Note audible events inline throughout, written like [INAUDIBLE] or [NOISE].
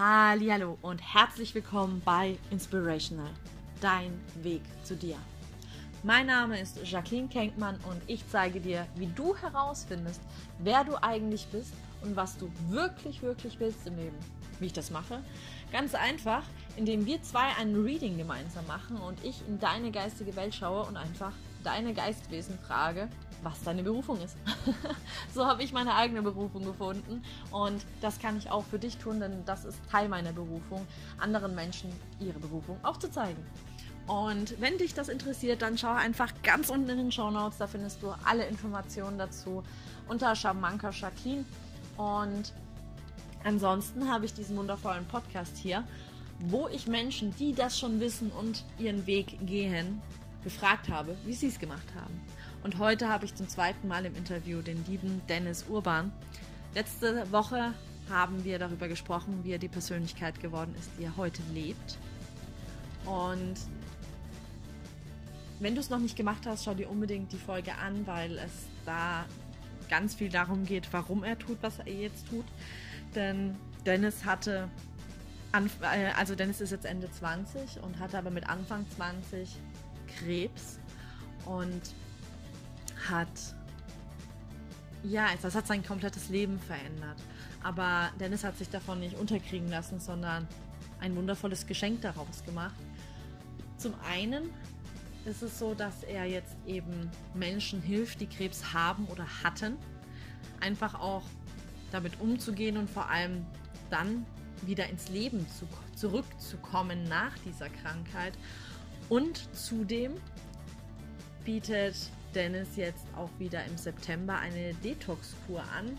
Hallo und herzlich willkommen bei Inspirational, dein Weg zu dir. Mein Name ist Jacqueline Kenkmann und ich zeige dir, wie du herausfindest, wer du eigentlich bist und was du wirklich, wirklich willst im Leben. Wie ich das mache? Ganz einfach, indem wir zwei ein Reading gemeinsam machen und ich in deine geistige Welt schaue und einfach deine Geistwesen frage, was deine Berufung ist. [LAUGHS] so habe ich meine eigene Berufung gefunden und das kann ich auch für dich tun, denn das ist Teil meiner Berufung, anderen Menschen ihre Berufung aufzuzeigen. Und wenn dich das interessiert, dann schau einfach ganz unten in den Show Notes, da findest du alle Informationen dazu unter Shamanka Jacqueline. Und ansonsten habe ich diesen wundervollen Podcast hier, wo ich Menschen, die das schon wissen und ihren Weg gehen, gefragt habe, wie sie es gemacht haben. Und heute habe ich zum zweiten Mal im Interview den lieben Dennis Urban. Letzte Woche haben wir darüber gesprochen, wie er die Persönlichkeit geworden ist, die er heute lebt. Und wenn du es noch nicht gemacht hast, schau dir unbedingt die Folge an, weil es da ganz viel darum geht, warum er tut, was er jetzt tut. Denn Dennis hatte, äh, also Dennis ist jetzt Ende 20 und hatte aber mit Anfang 20 Krebs und hat, ja, das hat sein komplettes Leben verändert. Aber Dennis hat sich davon nicht unterkriegen lassen, sondern ein wundervolles Geschenk daraus gemacht. Zum einen ist es so, dass er jetzt eben Menschen hilft, die Krebs haben oder hatten, einfach auch damit umzugehen und vor allem dann wieder ins Leben zu, zurückzukommen nach dieser Krankheit. Und zudem bietet Dennis jetzt auch wieder im September eine Detox-Kur an,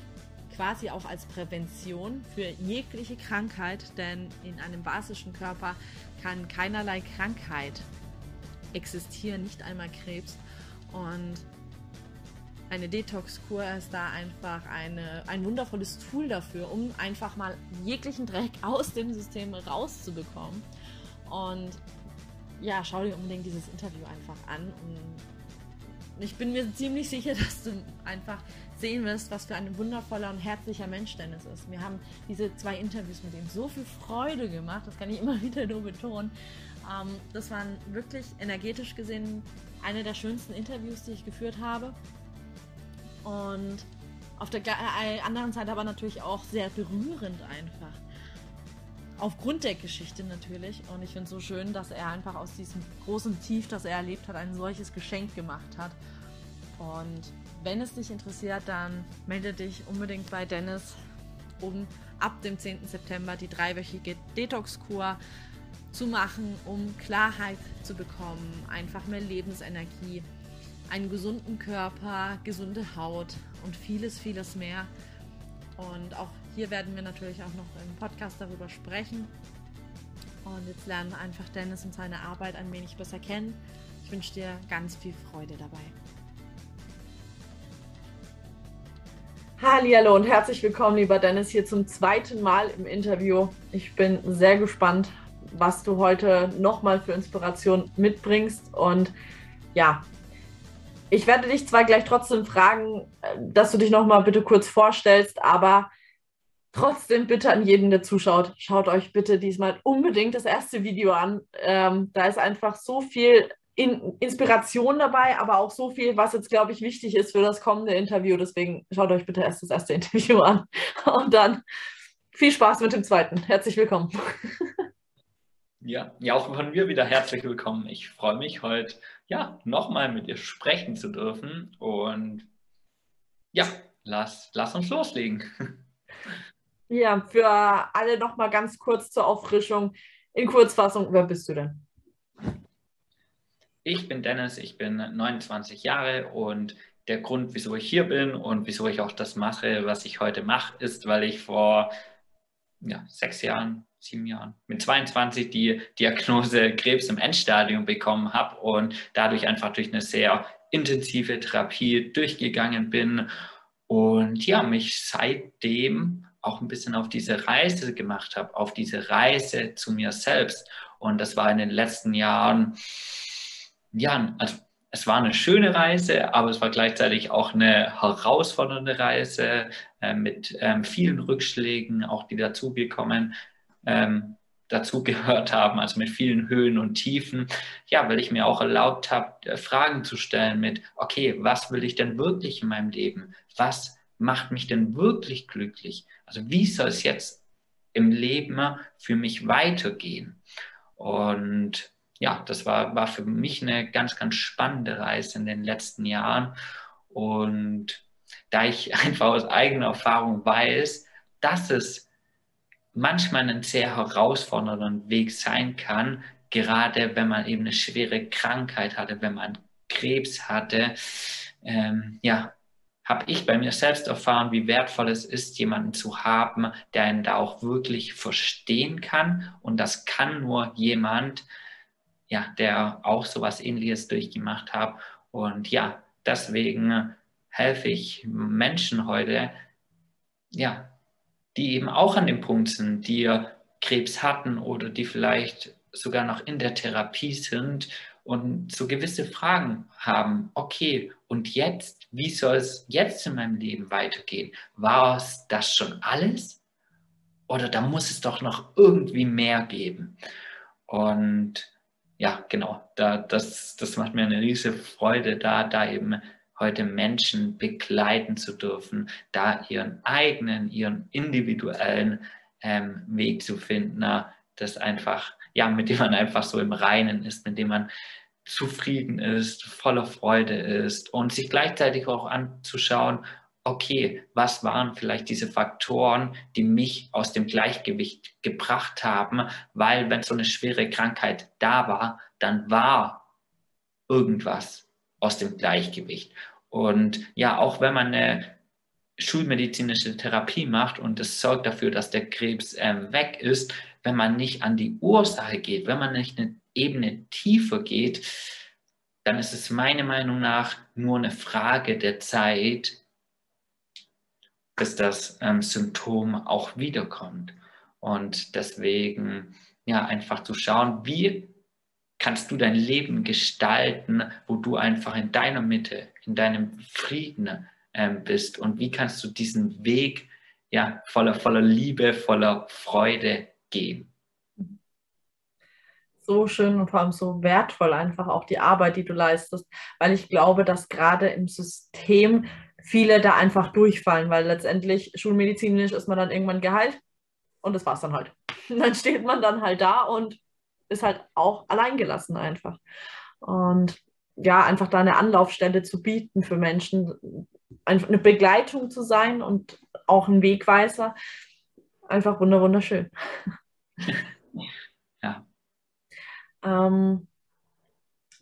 quasi auch als Prävention für jegliche Krankheit, denn in einem basischen Körper kann keinerlei Krankheit existieren, nicht einmal Krebs. Und eine Detox-Kur ist da einfach eine, ein wundervolles Tool dafür, um einfach mal jeglichen Dreck aus dem System rauszubekommen. Und ja, schau dir unbedingt dieses Interview einfach an. Und ich bin mir ziemlich sicher, [LAUGHS] dass du einfach sehen wirst, was für ein wundervoller und herzlicher Mensch Dennis ist. Mir haben diese zwei Interviews mit ihm so viel Freude gemacht, das kann ich immer [LAUGHS] wieder nur betonen. Ähm, das waren wirklich energetisch gesehen eine der schönsten Interviews, die ich geführt habe. Und auf der äh, anderen Seite aber natürlich auch sehr berührend einfach. Aufgrund der Geschichte natürlich. Und ich finde es so schön, dass er einfach aus diesem großen Tief, das er erlebt hat, ein solches Geschenk gemacht hat. Und wenn es dich interessiert, dann melde dich unbedingt bei Dennis, um ab dem 10. September die dreiwöchige Detox-Kur zu machen, um Klarheit zu bekommen, einfach mehr Lebensenergie, einen gesunden Körper, gesunde Haut und vieles, vieles mehr. Und auch hier werden wir natürlich auch noch im Podcast darüber sprechen. Und jetzt lernen einfach Dennis und seine Arbeit ein wenig besser kennen. Ich wünsche dir ganz viel Freude dabei. Hallo und herzlich willkommen, lieber Dennis, hier zum zweiten Mal im Interview. Ich bin sehr gespannt, was du heute nochmal für Inspiration mitbringst. Und ja, ich werde dich zwar gleich trotzdem fragen, äh, dass du dich nochmal bitte kurz vorstellst, aber trotzdem bitte an jeden, der zuschaut, schaut euch bitte diesmal unbedingt das erste Video an. Ähm, da ist einfach so viel in Inspiration dabei, aber auch so viel, was jetzt, glaube ich, wichtig ist für das kommende Interview. Deswegen schaut euch bitte erst das erste [LAUGHS] Interview an und dann viel Spaß mit dem zweiten. Herzlich willkommen. Ja, ja, auch von mir wieder herzlich willkommen. Ich freue mich heute, ja, nochmal mit dir sprechen zu dürfen. Und ja, lass, lass uns loslegen. [LAUGHS] Ja, für alle nochmal ganz kurz zur Auffrischung. In Kurzfassung, wer bist du denn? Ich bin Dennis, ich bin 29 Jahre und der Grund, wieso ich hier bin und wieso ich auch das mache, was ich heute mache, ist, weil ich vor ja, sechs Jahren sieben Jahren, mit 22 die Diagnose Krebs im Endstadium bekommen habe und dadurch einfach durch eine sehr intensive Therapie durchgegangen bin. Und ja, mich seitdem auch ein bisschen auf diese Reise gemacht habe, auf diese Reise zu mir selbst. Und das war in den letzten Jahren, ja, also es war eine schöne Reise, aber es war gleichzeitig auch eine herausfordernde Reise äh, mit ähm, vielen Rückschlägen, auch die dazugekommen ähm, dazu gehört haben, also mit vielen Höhen und Tiefen. Ja, weil ich mir auch erlaubt habe, äh, Fragen zu stellen mit, okay, was will ich denn wirklich in meinem Leben? Was macht mich denn wirklich glücklich? Also wie soll es jetzt im Leben für mich weitergehen? Und ja, das war, war für mich eine ganz, ganz spannende Reise in den letzten Jahren. Und da ich [LAUGHS] einfach aus eigener Erfahrung weiß, dass es manchmal einen sehr herausfordernden Weg sein kann, gerade wenn man eben eine schwere Krankheit hatte, wenn man Krebs hatte. Ähm, ja, habe ich bei mir selbst erfahren, wie wertvoll es ist, jemanden zu haben, der einen da auch wirklich verstehen kann. Und das kann nur jemand, ja, der auch sowas Ähnliches durchgemacht hat. Und ja, deswegen helfe ich Menschen heute, ja, die eben auch an dem Punkt sind, die Krebs hatten oder die vielleicht sogar noch in der Therapie sind und so gewisse Fragen haben. Okay, und jetzt, wie soll es jetzt in meinem Leben weitergehen? War es das schon alles? Oder da muss es doch noch irgendwie mehr geben? Und ja, genau, da, das, das macht mir eine riesige Freude, da, da eben heute Menschen begleiten zu dürfen, da ihren eigenen, ihren individuellen ähm, Weg zu finden, das einfach, ja, mit dem man einfach so im Reinen ist, mit dem man zufrieden ist, voller Freude ist und sich gleichzeitig auch anzuschauen, okay, was waren vielleicht diese Faktoren, die mich aus dem Gleichgewicht gebracht haben, weil wenn so eine schwere Krankheit da war, dann war irgendwas aus dem Gleichgewicht. Und ja, auch wenn man eine schulmedizinische Therapie macht und es sorgt dafür, dass der Krebs ähm, weg ist, wenn man nicht an die Ursache geht, wenn man nicht eine Ebene tiefer geht, dann ist es meiner Meinung nach nur eine Frage der Zeit, bis das ähm, Symptom auch wiederkommt. Und deswegen ja einfach zu schauen, wie kannst du dein Leben gestalten, wo du einfach in deiner Mitte, in deinem Frieden ähm, bist und wie kannst du diesen Weg ja voller voller Liebe, voller Freude gehen. So schön und vor allem so wertvoll einfach auch die Arbeit, die du leistest, weil ich glaube, dass gerade im System viele da einfach durchfallen, weil letztendlich schulmedizinisch ist man dann irgendwann geheilt und das war's dann halt. Und [LAUGHS] dann steht man dann halt da und ist halt auch alleingelassen einfach. Und ja, einfach da eine Anlaufstelle zu bieten für Menschen, eine Begleitung zu sein und auch ein Wegweiser. Einfach wunderschön. [LAUGHS] Ja. Ähm,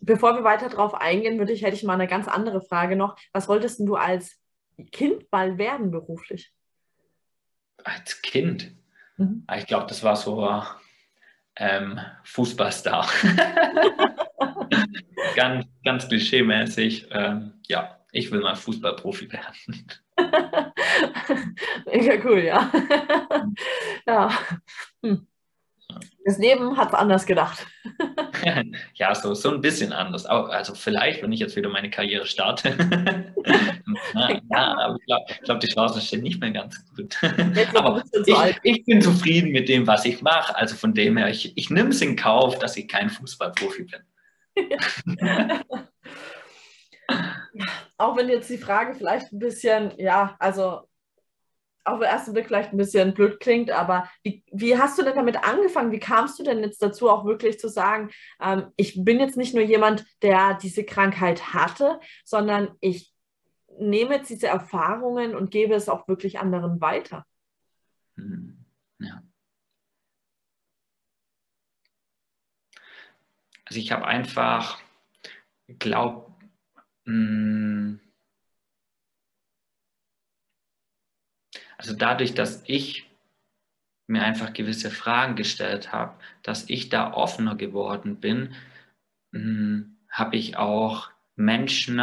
bevor wir weiter darauf eingehen, würde ich, hätte ich mal eine ganz andere Frage noch. Was wolltest du als Kind mal werden beruflich? Als Kind? Mhm. Ich glaube, das war so ähm, Fußballstar. [LAUGHS] ganz, ganz klischeemäßig. Ähm, ja, ich will mal Fußballprofi werden. [LAUGHS] Mega cool, ja. ja. Hm. Das Leben hat anders gedacht. [LAUGHS] ja, so, so ein bisschen anders. Also vielleicht, wenn ich jetzt wieder meine Karriere starte. [LAUGHS] ja, [LAUGHS] ja, aber ich glaube, glaub, die Chancen stehen nicht mehr ganz gut. aber ich, ich, bin zufrieden mit dem, was ich mache. Also von dem her, ich, ich nehme es in Kauf, dass ich kein Fußballprofi bin. Auch wenn jetzt die Frage vielleicht ein bisschen, ja, also auf den ersten Blick vielleicht ein bisschen blöd klingt, aber wie, wie hast du denn damit angefangen? Wie kamst du denn jetzt dazu, auch wirklich zu sagen, ähm, ich bin jetzt nicht nur jemand, der diese Krankheit hatte, sondern ich nehme jetzt diese Erfahrungen und gebe es auch wirklich anderen weiter? Hm, ja. Also ich habe einfach, glaube, hm, Also dadurch, dass ich mir einfach gewisse Fragen gestellt habe, dass ich da offener geworden bin, hm, habe ich auch Menschen,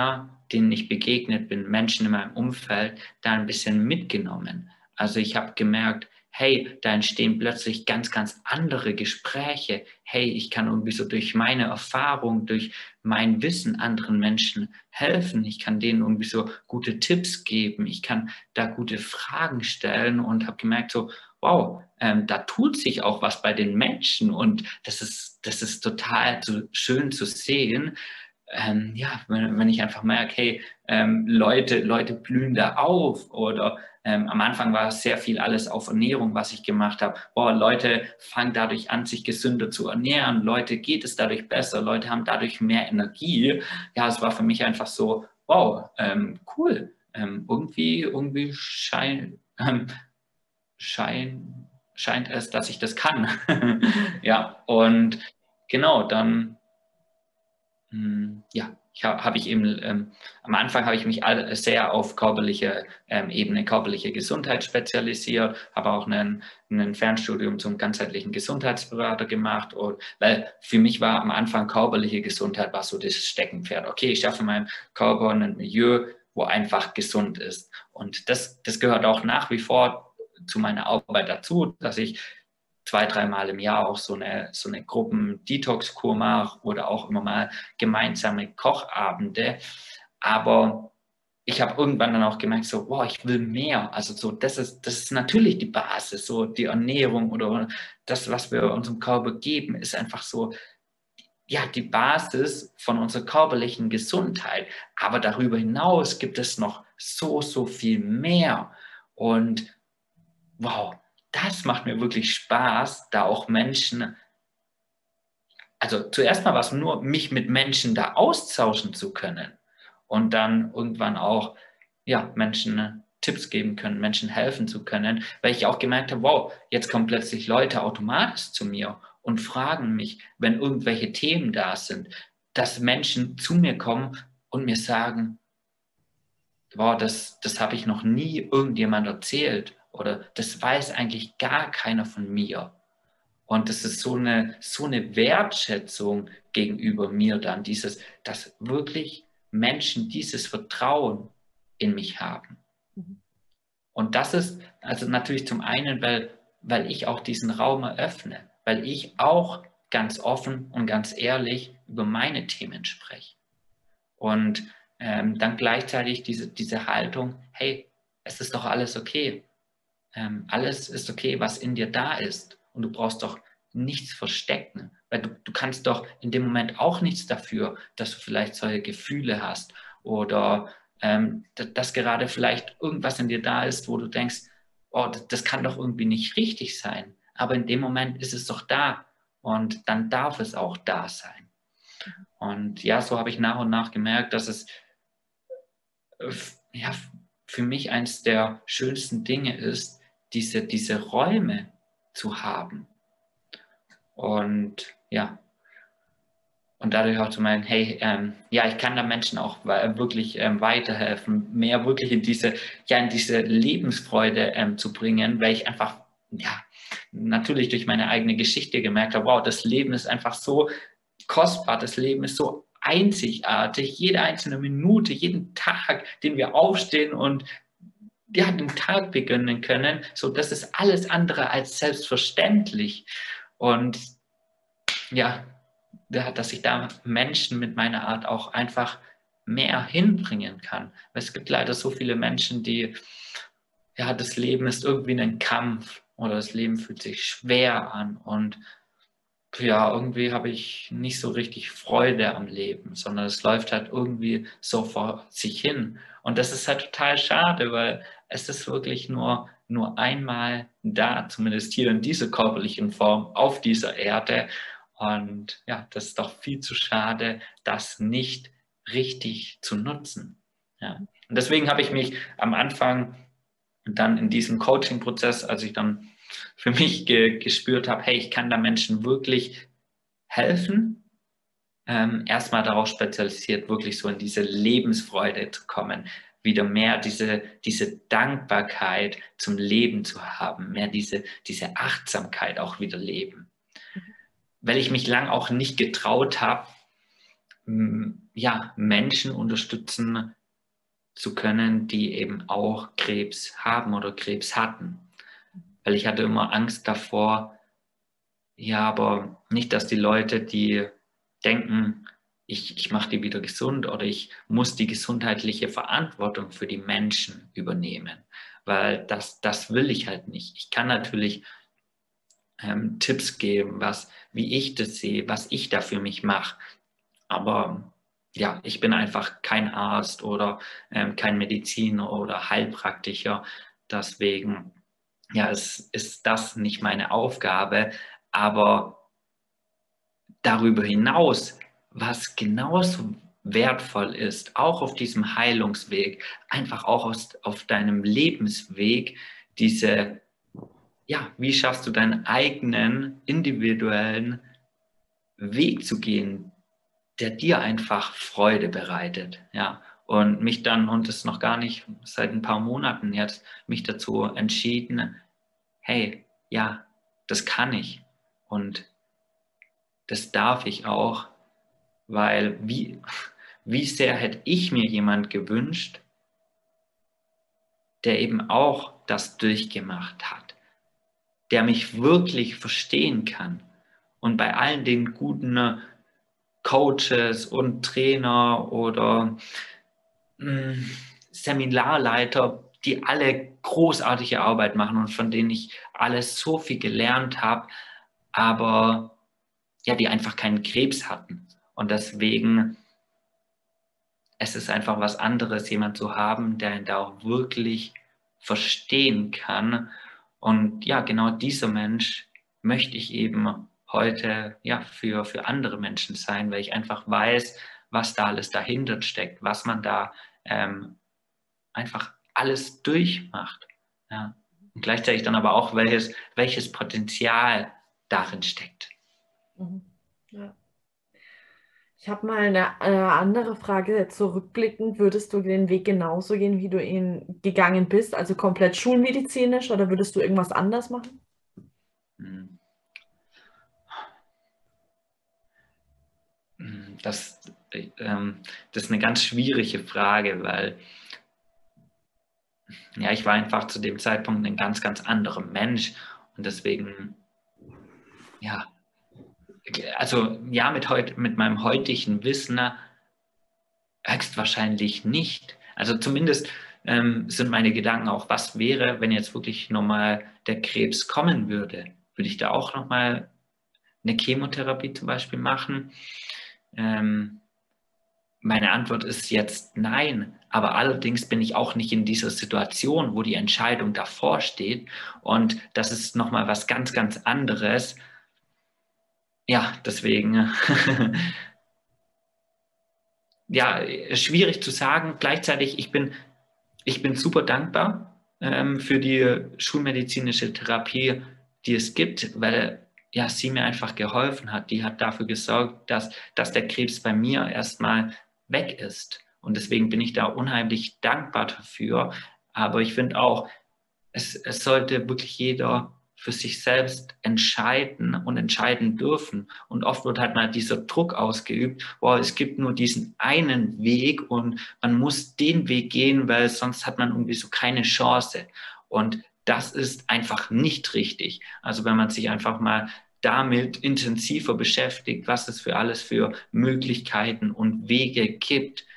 denen ich begegnet bin, Menschen in meinem Umfeld, da ein bisschen mitgenommen. Also ich habe gemerkt, hey, da entstehen plötzlich ganz, ganz andere Gespräche. Hey, ich kann irgendwie so durch meine Erfahrung, durch mein Wissen anderen Menschen helfen. Ich kann denen irgendwie so gute Tipps geben. Ich kann da gute Fragen stellen und habe gemerkt, so, wow, ähm, da tut sich auch was bei den Menschen und das ist, das ist total so schön zu sehen. Ähm, ja, wenn, wenn, ich einfach merke, hey, ähm, Leute, Leute blühen da auf oder ähm, am Anfang war sehr viel alles auf Ernährung, was ich gemacht habe. Boah, Leute fangen dadurch an, sich gesünder zu ernähren. Leute geht es dadurch besser. Leute haben dadurch mehr Energie. Ja, es war für mich einfach so, wow, ähm, cool. Ähm, irgendwie, irgendwie scheint, ähm, schein, scheint es, dass ich das kann. [LAUGHS] ja, und genau, dann, mh, hm, ja, habe ich eben, ähm, am Anfang habe ich mich sehr auf körperliche ähm, Ebene, körperliche Gesundheit spezialisiert, habe auch einen, ein Fernstudium zum ganzheitlichen Gesundheitsberater gemacht, und, weil für mich war am Anfang körperliche Gesundheit war so das Steckenpferd. Okay, ich schaffe meinem Körper ein Milieu, wo einfach gesund ist. Und das, das gehört auch nach wie vor zu meiner Arbeit dazu, dass ich zwei, dreimal im Jahr auch so eine, so eine Gruppen-Detox-Kur mache oder auch immer mal gemeinsame Kochabende. Aber ich habe irgendwann dann auch gemerkt, so, wow, ich will mehr. Also so, das ist, das ist natürlich die Basis, so die Ernährung oder das, was wir unserem Körper geben, ist einfach so, ja, die Basis von unserer körperlichen Gesundheit. Aber darüber hinaus gibt es noch so, so viel mehr. Und wow, das macht mir wirklich Spaß, da auch Menschen, also zuerst mal was, nur mich mit Menschen da austauschen zu können und dann irgendwann auch, ja, Menschen Tipps geben können, Menschen helfen zu können, weil ich auch gemerkt habe, wow, jetzt kommen plötzlich Leute automatisch zu mir und fragen mich, wenn irgendwelche Themen da sind, dass Menschen zu mir kommen und mir sagen, wow, das, das habe ich noch nie irgendjemand erzählt oder das weiß eigentlich gar keiner von mir. Und das ist so eine, so eine Wertschätzung gegenüber mir dann, dieses, dass wirklich Menschen dieses Vertrauen in mich haben. Mhm. Und das ist also natürlich zum einen, weil, weil ich auch diesen Raum eröffne, weil ich auch ganz offen und ganz ehrlich über meine Themen spreche. Und ähm, dann gleichzeitig diese, diese Haltung, hey, es ist doch alles okay ähm, alles ist okay, was in dir da ist. Und du brauchst doch nichts verstecken, weil du, du kannst doch in dem Moment auch nichts dafür, dass du vielleicht solche Gefühle hast oder ähm, dass gerade vielleicht irgendwas in dir da ist, wo du denkst, oh, das, kann doch irgendwie nicht richtig sein. Aber in dem Moment ist es doch da und dann darf es auch da sein. Und ja, so habe ich nach und nach gemerkt, dass es äh, ja, für mich eines der schönsten Dinge ist, diese, diese Räume zu haben. Und ja, und dadurch auch zu meinen, hey, ähm, ja, ich kann da Menschen auch wirklich ähm, weiterhelfen, mehr wirklich in diese, ja, in diese Lebensfreude ähm, zu bringen, weil ich einfach, ja, natürlich durch meine eigene Geschichte gemerkt habe, wow, das Leben ist einfach so kostbar, das Leben ist so einzigartig, jede einzelne Minute, jeden Tag, den wir aufstehen und ja, den Tag beginnen können. So, das ist alles andere als selbstverständlich. Und ja, dass ich da Menschen mit meiner Art auch einfach mehr hinbringen kann. Es gibt leider so viele Menschen, die, ja, das Leben ist irgendwie ein Kampf oder das Leben fühlt sich schwer an und ja, irgendwie habe ich nicht so richtig Freude am Leben, sondern es läuft halt irgendwie so vor sich hin. Und das ist halt total schade, weil es ist wirklich nur, nur einmal da, zumindest hier in dieser körperlichen Form auf dieser Erde. Und ja, das ist doch viel zu schade, das nicht richtig zu nutzen. Ja. Und deswegen habe ich mich am Anfang dann in diesem Coaching-Prozess, als ich dann für mich ge gespürt habe, hey, ich kann da Menschen wirklich helfen, ähm, erstmal darauf spezialisiert, wirklich so in diese Lebensfreude zu kommen, wieder mehr diese, diese Dankbarkeit zum Leben zu haben, mehr diese, diese Achtsamkeit auch wieder leben. Weil ich mich lang auch nicht getraut habe, ja, Menschen unterstützen zu können, die eben auch Krebs haben oder Krebs hatten weil ich hatte immer Angst davor, ja, aber nicht, dass die Leute, die denken, ich, ich mache die wieder gesund oder ich muss die gesundheitliche Verantwortung für die Menschen übernehmen. weil das, das will ich halt nicht. Ich kann natürlich ähm, Tipps geben, was, wie ich das sehe, was ich da für mich mache. Aber ja, ich bin einfach kein Arzt oder ähm, kein Mediziner oder Heilpraktiker. Deswegen ja, ist, ist das nicht meine Aufgabe. Aber darüber hinaus, was genauso wertvoll ist, auch auf diesem Heilungsweg, einfach auch aus, auf deinem Lebensweg, diese, ja, wie schaffst du deinen eigenen individuellen Weg zu gehen, der dir einfach Freude bereitet, ja. Und mich dann, und das noch gar nicht seit ein paar Monaten jetzt, mich dazu entschieden, hey, ja, das kann ich und das darf ich auch, weil wie, wie sehr hätte ich mir jemand gewünscht, der eben auch das durchgemacht hat, der mich wirklich verstehen kann und bei allen den guten Coaches und Trainer oder mh, hm, Seminarleiter, die alle großartige Arbeit machen und von denen ich alles so viel gelernt habe, aber ja, die einfach keinen Krebs hatten. Und deswegen es ist einfach was anderes, jemand zu haben, der ihn da auch wirklich verstehen kann. Und ja, genau dieser Mensch möchte ich eben heute ja für, für andere Menschen sein, weil ich einfach weiß, was da alles dahinter steckt, was man da ähm, einfach alles durchmacht. Ja. Und gleichzeitig dann aber auch, welches, welches Potenzial darin steckt. Mhm. Ich habe mal eine, eine, andere Frage. Zurückblickend, würdest du den Weg genauso gehen, wie du ihn gegangen bist? Also komplett schulmedizinisch oder würdest du irgendwas anders machen? Hm. Das, ähm, das ist eine ganz schwierige Frage, weil ja, ich war einfach zu dem Zeitpunkt ein ganz, ganz anderer Mensch und deswegen, ja, also ja, mit, heut, mit meinem heutigen Wissen höchstwahrscheinlich nicht. Also zumindest ähm, sind meine Gedanken auch, was wäre, wenn jetzt wirklich nochmal der Krebs kommen würde? Würde ich da auch nochmal eine Chemotherapie zum Beispiel machen? Ähm, meine Antwort ist jetzt nein, aber allerdings bin ich auch nicht in dieser Situation, wo die Entscheidung davor steht und das ist nochmal was ganz, ganz anderes. Ja, deswegen, [LAUGHS] ja, schwierig zu sagen. Gleichzeitig, ich bin, ich bin super dankbar ähm, für die schulmedizinische Therapie, die es gibt, weil ja, sie mir einfach geholfen hat. Die hat dafür gesorgt, dass, dass der Krebs bei mir erstmal weg ist. Und deswegen bin ich da unheimlich dankbar dafür. Aber ich finde auch, es, es sollte wirklich jeder für sich selbst entscheiden und entscheiden dürfen. Und oft wird halt mal dieser Druck ausgeübt, boah, es gibt nur diesen einen Weg und man muss den Weg gehen, weil sonst hat man irgendwie so keine Chance. Und das ist einfach nicht richtig. Also wenn man sich einfach mal damit intensiver beschäftigt, was es für alles für Möglichkeiten und Wege gibt,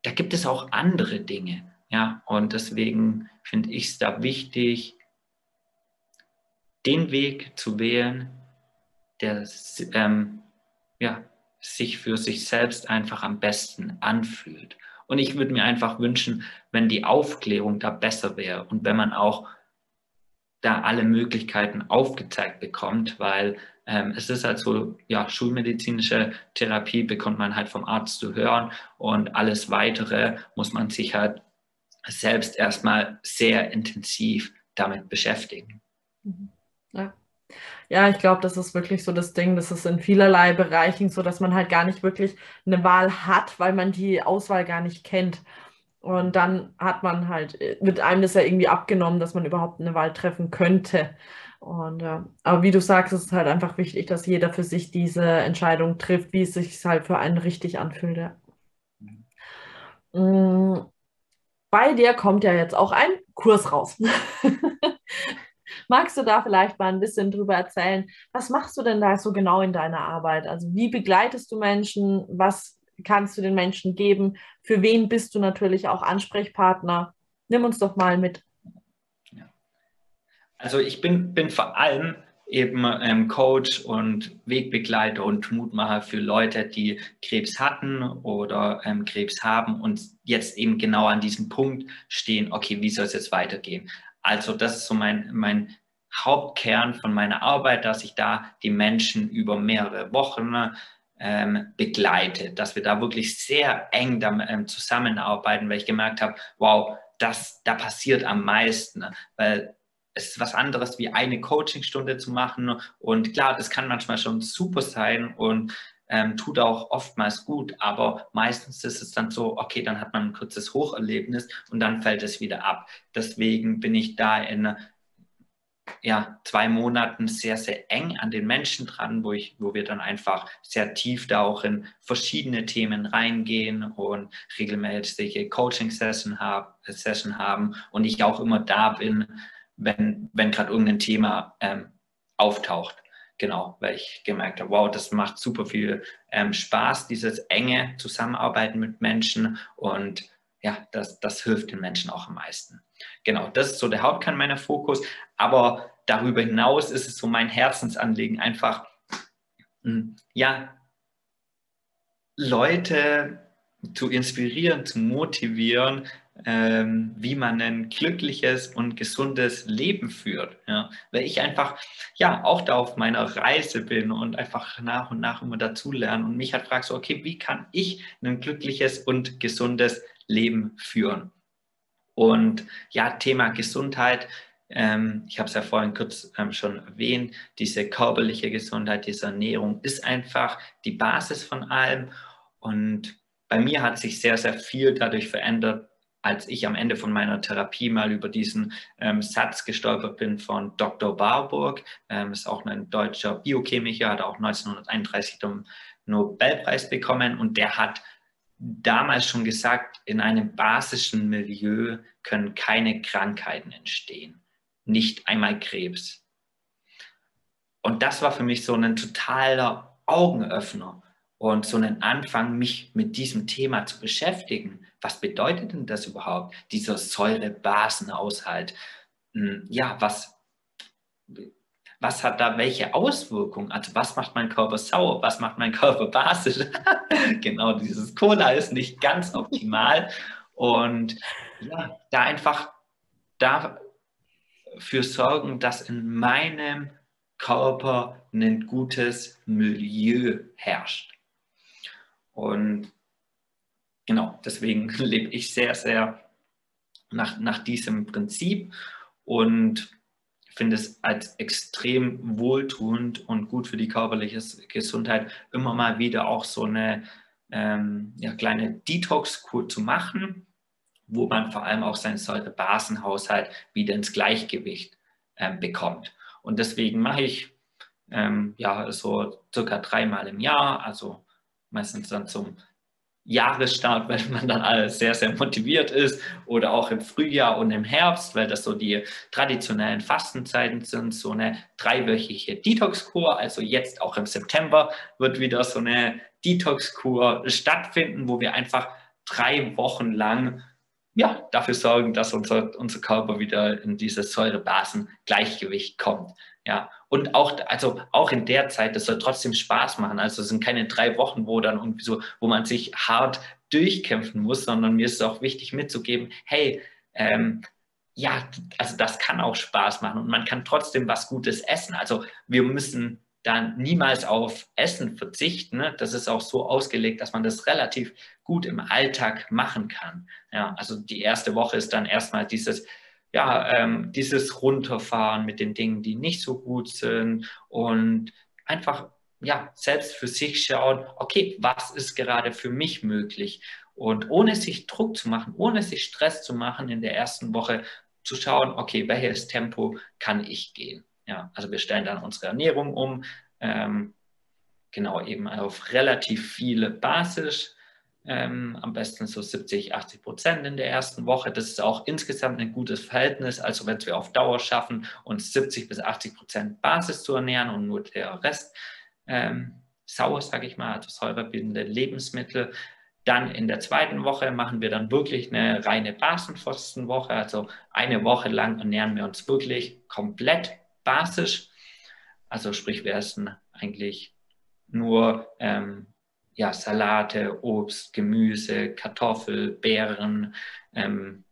da gibt es auch andere Dinge. Ja, und deswegen finde ich es da wichtig, den Weg zu wählen, der ähm, ja, sich für sich selbst einfach am besten anfühlt. Und ich würde mir einfach wünschen, wenn die Aufklärung da besser wäre und wenn man auch da alle Möglichkeiten aufgezeigt bekommt, weil ähm, es ist halt so, ja, schulmedizinische Therapie bekommt man halt vom Arzt zu hören und alles weitere muss man sich halt selbst erstmal sehr intensiv damit beschäftigen. Mhm. Ja. Ja, ich glaube, das ist wirklich so das Ding. Das ist in vielerlei Bereichen so, dass man halt gar nicht wirklich eine Wahl hat, weil man die Auswahl gar nicht kennt. Und dann hat man halt, wird einem das ja irgendwie abgenommen, dass man überhaupt eine Wahl treffen könnte. Und äh, aber wie du sagst, ist es halt einfach wichtig, dass jeder für sich diese Entscheidung trifft, wie es sich halt für einen richtig anfühlt. Ja. Mhm. Bei dir kommt ja jetzt auch ein Kurs raus. [LAUGHS] Magst du da vielleicht mal ein bisschen drüber erzählen? Was machst du denn da so genau in deiner Arbeit? Also wie begleitest du Menschen? Was kannst du den Menschen geben? Für wen bist du natürlich auch Ansprechpartner? Nimm uns doch mal mit Also ich bin, bin vor allem eben ähm, Coach und Wegbegleiter und Mutmacher für Leute, die Krebs hatten oder ähm, Krebs haben und jetzt eben genau an diesem Punkt stehen, okay, wie soll es jetzt weitergehen? Also das ist so mein, mein Hauptkern von meiner Arbeit, dass ich da die Menschen über mehrere Wochen ähm, begleite, dass wir da wirklich sehr eng damit, ähm, zusammenarbeiten, weil ich gemerkt habe, wow, das, da passiert am meisten, weil es ist was anderes, wie eine Coachingstunde zu machen. Und klar, das kann manchmal schon super sein und ähm, tut auch oftmals gut, aber meistens ist es dann so, okay, dann hat man ein kurzes Hocherlebnis und dann fällt es wieder ab. Deswegen bin ich da in ja, zwei Monaten sehr, sehr eng an den Menschen dran, wo, ich, wo wir dann einfach sehr tief da auch in verschiedene Themen reingehen und regelmäßige Coaching-Session hab, Session haben und ich auch immer da bin, wenn, wenn gerade irgendein Thema ähm, auftaucht. Genau, weil ich gemerkt habe, wow, das macht super viel ähm, Spaß, dieses enge Zusammenarbeiten mit Menschen und ja, das, das hilft den Menschen auch am meisten. Genau, das ist so der Hauptkern meiner Fokus, aber darüber hinaus ist es so mein Herzensanliegen, einfach, hm, ja, Leute zu inspirieren, zu motivieren, ähm, wie man ein glückliches und gesundes Leben führt. Ja? Weil ich einfach ja auch da auf meiner Reise bin und einfach nach und nach immer dazulernen und mich halt fragst, so, okay, wie kann ich ein glückliches und gesundes Leben führen? Und ja, Thema Gesundheit, ähm, ich habe es ja vorhin kurz ähm, schon erwähnt, diese körperliche Gesundheit, diese Ernährung ist einfach die Basis von allem. Und bei mir hat sich sehr, sehr viel dadurch verändert, als ich am Ende von meiner Therapie mal über diesen ähm, Satz gestolpert bin von Dr. Warburg, ähm, ist auch ein deutscher Biochemiker, hat auch 1931 den Nobelpreis bekommen und der hat damals schon gesagt, in einem basischen Milieu können keine Krankheiten entstehen, nicht einmal Krebs. Und das war für mich so ein totaler Augenöffner und so einen Anfang, mich mit diesem Thema zu beschäftigen. Was bedeutet denn das überhaupt, dieser Säurebasenhaushalt? Hm, ja, was, was hat da welche Auswirkungen? Also was macht mein Körper sauer? Was macht mein Körper basisch? [LAUGHS] genau, dieses Cola ist nicht ganz optimal. Und ja, da einfach dafür sorgen, dass in meinem Körper ein gutes Milieu herrscht. Und genau, deswegen [LAUGHS] lebe ich sehr, sehr nach, nach diesem Prinzip und finde es als extrem wohltuend und gut für die körperliche Gesundheit, immer mal wieder auch so eine ähm, ja, kleine Detox-Kur zu machen, wo man vor allem auch seinen Säurebasenhaushalt wieder ins Gleichgewicht ähm, bekommt. Und deswegen mache ich ähm, ja so circa dreimal im Jahr, also meistens dann zum Jahresstart, weil man dann alles sehr, sehr motiviert ist oder auch im Frühjahr und im Herbst, weil das so die traditionellen Fastenzeiten sind, so eine dreiwöchige Detox-Kur. Also jetzt auch im September wird wieder so eine Detox-Kur stattfinden, wo wir einfach drei Wochen lang ja, dafür sorgen, dass unser, unser Körper wieder in dieses Säurebasen-Gleichgewicht kommt. Ja, und auch, also auch in der Zeit, das soll trotzdem Spaß machen. Also es sind keine drei Wochen, wo dann irgendwie so, wo man sich hart durchkämpfen muss, sondern mir ist es auch wichtig mitzugeben, hey, ähm, ja, also das kann auch Spaß machen und man kann trotzdem was Gutes essen. Also wir müssen dann niemals auf Essen verzichten. Ne? Das ist auch so ausgelegt, dass man das relativ gut im Alltag machen kann. Ja, also die erste Woche ist dann erstmal dieses ja, ähm, dieses Runterfahren mit den Dingen, die nicht so gut sind und einfach ja, selbst für sich schauen, okay, was ist gerade für mich möglich? Und ohne sich Druck zu machen, ohne sich Stress zu machen in der ersten Woche, zu schauen, okay, welches Tempo kann ich gehen? Ja, also wir stellen dann unsere Ernährung um, ähm, genau eben auf relativ viele Basis, ähm, am besten so 70, 80 Prozent in der ersten Woche. Das ist auch insgesamt ein gutes Verhältnis. Also wenn wir auf Dauer schaffen, uns 70 bis 80 Prozent Basis zu ernähren und nur der Rest ähm, sauer, sage ich mal, also säurebildende Lebensmittel, Dann in der zweiten Woche machen wir dann wirklich eine reine Basenpfostenwoche. Also eine Woche lang ernähren wir uns wirklich komplett basisch. Also sprich, wir essen eigentlich nur ähm, ja, Salate, Obst, Gemüse, Kartoffel, Beeren, ähm,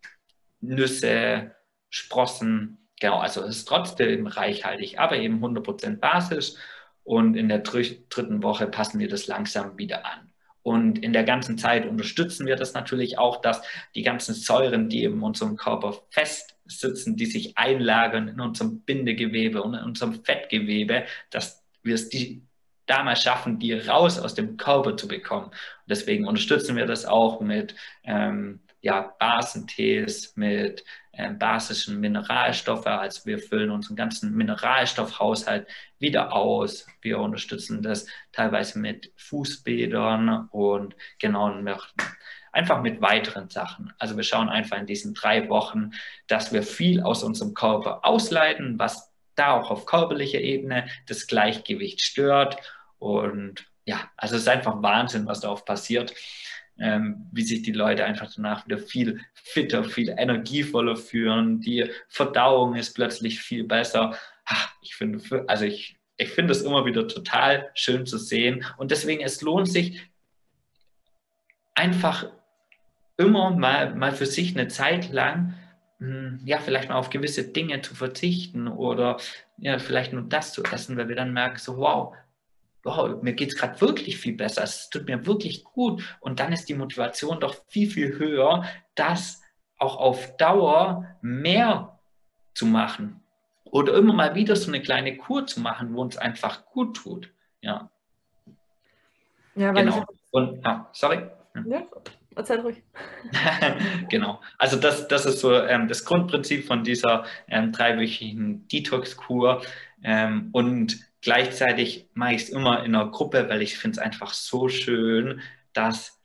Nüsse, Sprossen. Genau, also es ist trotzdem reichhaltig, aber eben 100% basisch. Und in der dritten Woche passen wir das langsam wieder an. Und in der ganzen Zeit unterstützen wir das natürlich auch, dass die ganzen Säuren, die in unserem Körper festsitzen, die sich einlagern in unserem Bindegewebe und in unserem Fettgewebe, dass wir es die damals schaffen, die raus aus dem Körper zu bekommen. Und deswegen unterstützen wir das auch mit ähm, ja, Basentees, mit ähm, basischen Mineralstoffe. Also wir füllen unseren ganzen Mineralstoffhaushalt wieder aus. Wir unterstützen das teilweise mit Fußbädern und genau einfach mit weiteren Sachen. Also wir schauen einfach in diesen drei Wochen, dass wir viel aus unserem Körper ausleiten, was da auch auf körperlicher Ebene das Gleichgewicht stört. Und ja, also es ist einfach Wahnsinn, was da oft passiert, ähm, wie sich die Leute einfach danach wieder viel fitter, viel energievoller fühlen. Die Verdauung ist plötzlich viel besser. Ach, ich finde, also ich, ich finde es immer wieder total schön zu sehen. Und deswegen, es lohnt sich einfach immer mal, mal für sich eine Zeit lang ja, vielleicht mal auf gewisse Dinge zu verzichten oder ja, vielleicht nur das zu essen, weil wir dann merken, so, wow, wow mir geht es gerade wirklich viel besser, es tut mir wirklich gut. Und dann ist die Motivation doch viel, viel höher, das auch auf Dauer mehr zu machen. Oder immer mal wieder so eine kleine Kur zu machen, wo uns einfach gut tut. Ja. Ja, genau. Und, ja, sorry. Ja, Erzähl ruhig. [LAUGHS] genau. Also das, das ist so ähm, das Grundprinzip von dieser ähm, dreiwöchigen Detox-Kur. Ähm, und gleichzeitig mache ich es immer in einer Gruppe, weil ich finde es einfach so schön, das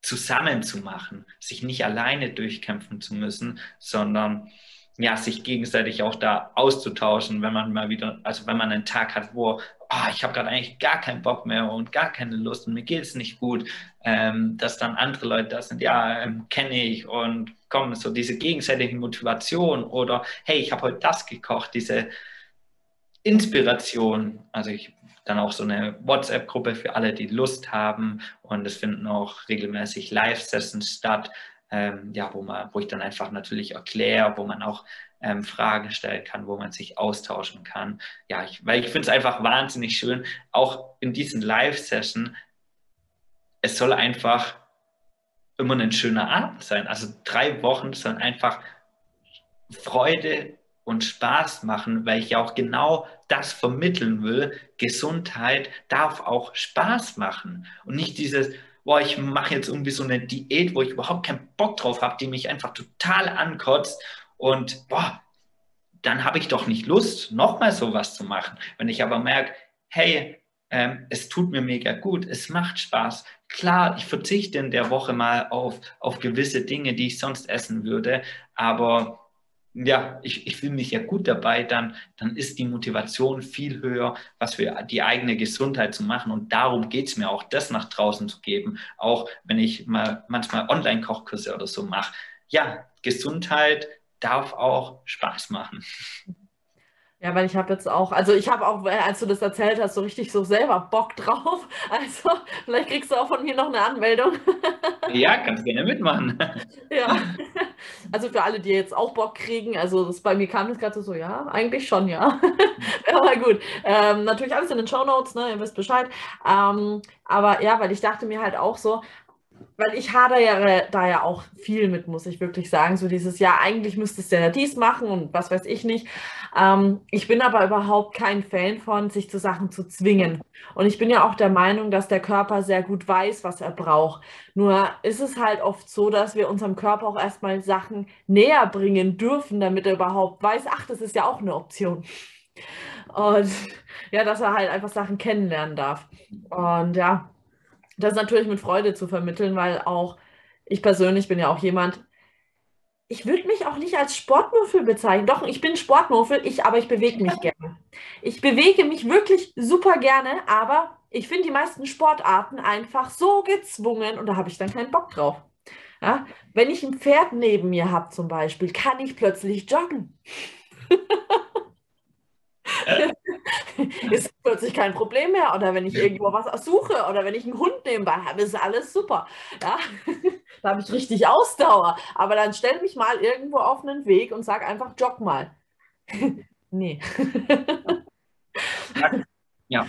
zusammen zu machen, sich nicht alleine durchkämpfen zu müssen, sondern ja, sich gegenseitig auch da auszutauschen, wenn man mal wieder, also wenn man einen Tag hat, wo oh, ich habe gerade eigentlich gar keinen Bock mehr und gar keine Lust und mir geht es nicht gut, ähm, dass dann andere Leute da sind, ja, ähm, kenne ich und kommen so diese gegenseitige Motivation oder hey, ich habe heute das gekocht, diese Inspiration. Also ich dann auch so eine WhatsApp-Gruppe für alle, die Lust haben und es finden auch regelmäßig Live-Sessions statt, ähm, ja, wo, man, wo ich dann einfach natürlich erkläre, wo man auch ähm, Fragen stellen kann, wo man sich austauschen kann. Ja, ich, weil ich finde es einfach wahnsinnig schön, auch in diesen Live-Session, es soll einfach immer ein schöner Abend sein. Also drei Wochen sollen einfach Freude und Spaß machen, weil ich ja auch genau das vermitteln will. Gesundheit darf auch Spaß machen und nicht dieses, boah, ich mache jetzt irgendwie so eine Diät, wo ich überhaupt keinen Bock drauf habe, die mich einfach total ankotzt und boah, dann habe ich doch nicht Lust, nochmal sowas zu machen. Wenn ich aber merke, hey, ähm, es tut mir mega gut, es macht Spaß. Klar, ich verzichte in der Woche mal auf, auf gewisse Dinge, die ich sonst essen würde, aber ja, ich, ich fühle mich ja gut dabei, dann, dann ist die Motivation viel höher, was für die eigene Gesundheit zu machen. Und darum geht es mir auch, das nach draußen zu geben. Auch wenn ich mal manchmal Online-Kochkurse oder so mache. Ja, Gesundheit darf auch Spaß machen. Ja, weil ich habe jetzt auch, also ich habe auch, äh, als du das erzählt hast, so richtig so selber Bock drauf. [LAUGHS] Also vielleicht kriegst du auch von mir noch eine Anmeldung. [LAUGHS] Ja, kannst gerne mitmachen. [LAUGHS] Ja, also für alle, die jetzt auch Bock kriegen, also das, bei mir kam das gerade so, ja, eigentlich schon, ja. aber gut, ähm, natürlich alles in den Show Notes, ne, ihr wisst Bescheid. Ähm, aber ja, weil ich dachte mir halt auch so, weil ich hadere ja da ja auch viel mit, muss ich wirklich sagen. So dieses, ja, eigentlich müsstest du ja dies machen und was weiß ich nicht. Ähm, ich bin aber überhaupt kein Fan von, sich zu Sachen zu zwingen. Und ich bin ja auch der Meinung, dass der Körper sehr gut weiß, was er braucht. Nur ist es halt oft so, dass wir unserem Körper auch erstmal Sachen näher bringen dürfen, damit er überhaupt weiß, ach, das ist ja auch eine Option. Und ja, dass er halt einfach Sachen kennenlernen darf. Und ja, das natürlich mit Freude zu vermitteln, weil auch ich persönlich bin ja auch jemand, ich würde mich auch nicht als Sportmuffel bezeichnen. Doch, ich bin Sportmuffel, ich, aber ich bewege mich gerne. Ich bewege mich wirklich super gerne, aber ich finde die meisten Sportarten einfach so gezwungen und da habe ich dann keinen Bock drauf. Ja? Wenn ich ein Pferd neben mir habe zum Beispiel, kann ich plötzlich joggen. [LAUGHS] [LAUGHS] ist plötzlich kein Problem mehr. Oder wenn ich irgendwo was suche oder wenn ich einen Hund nebenbei habe, ist alles super. Ja? [LAUGHS] da habe ich richtig Ausdauer. Aber dann stell mich mal irgendwo auf einen Weg und sag einfach, jogg mal. [LAUGHS] nee. ja.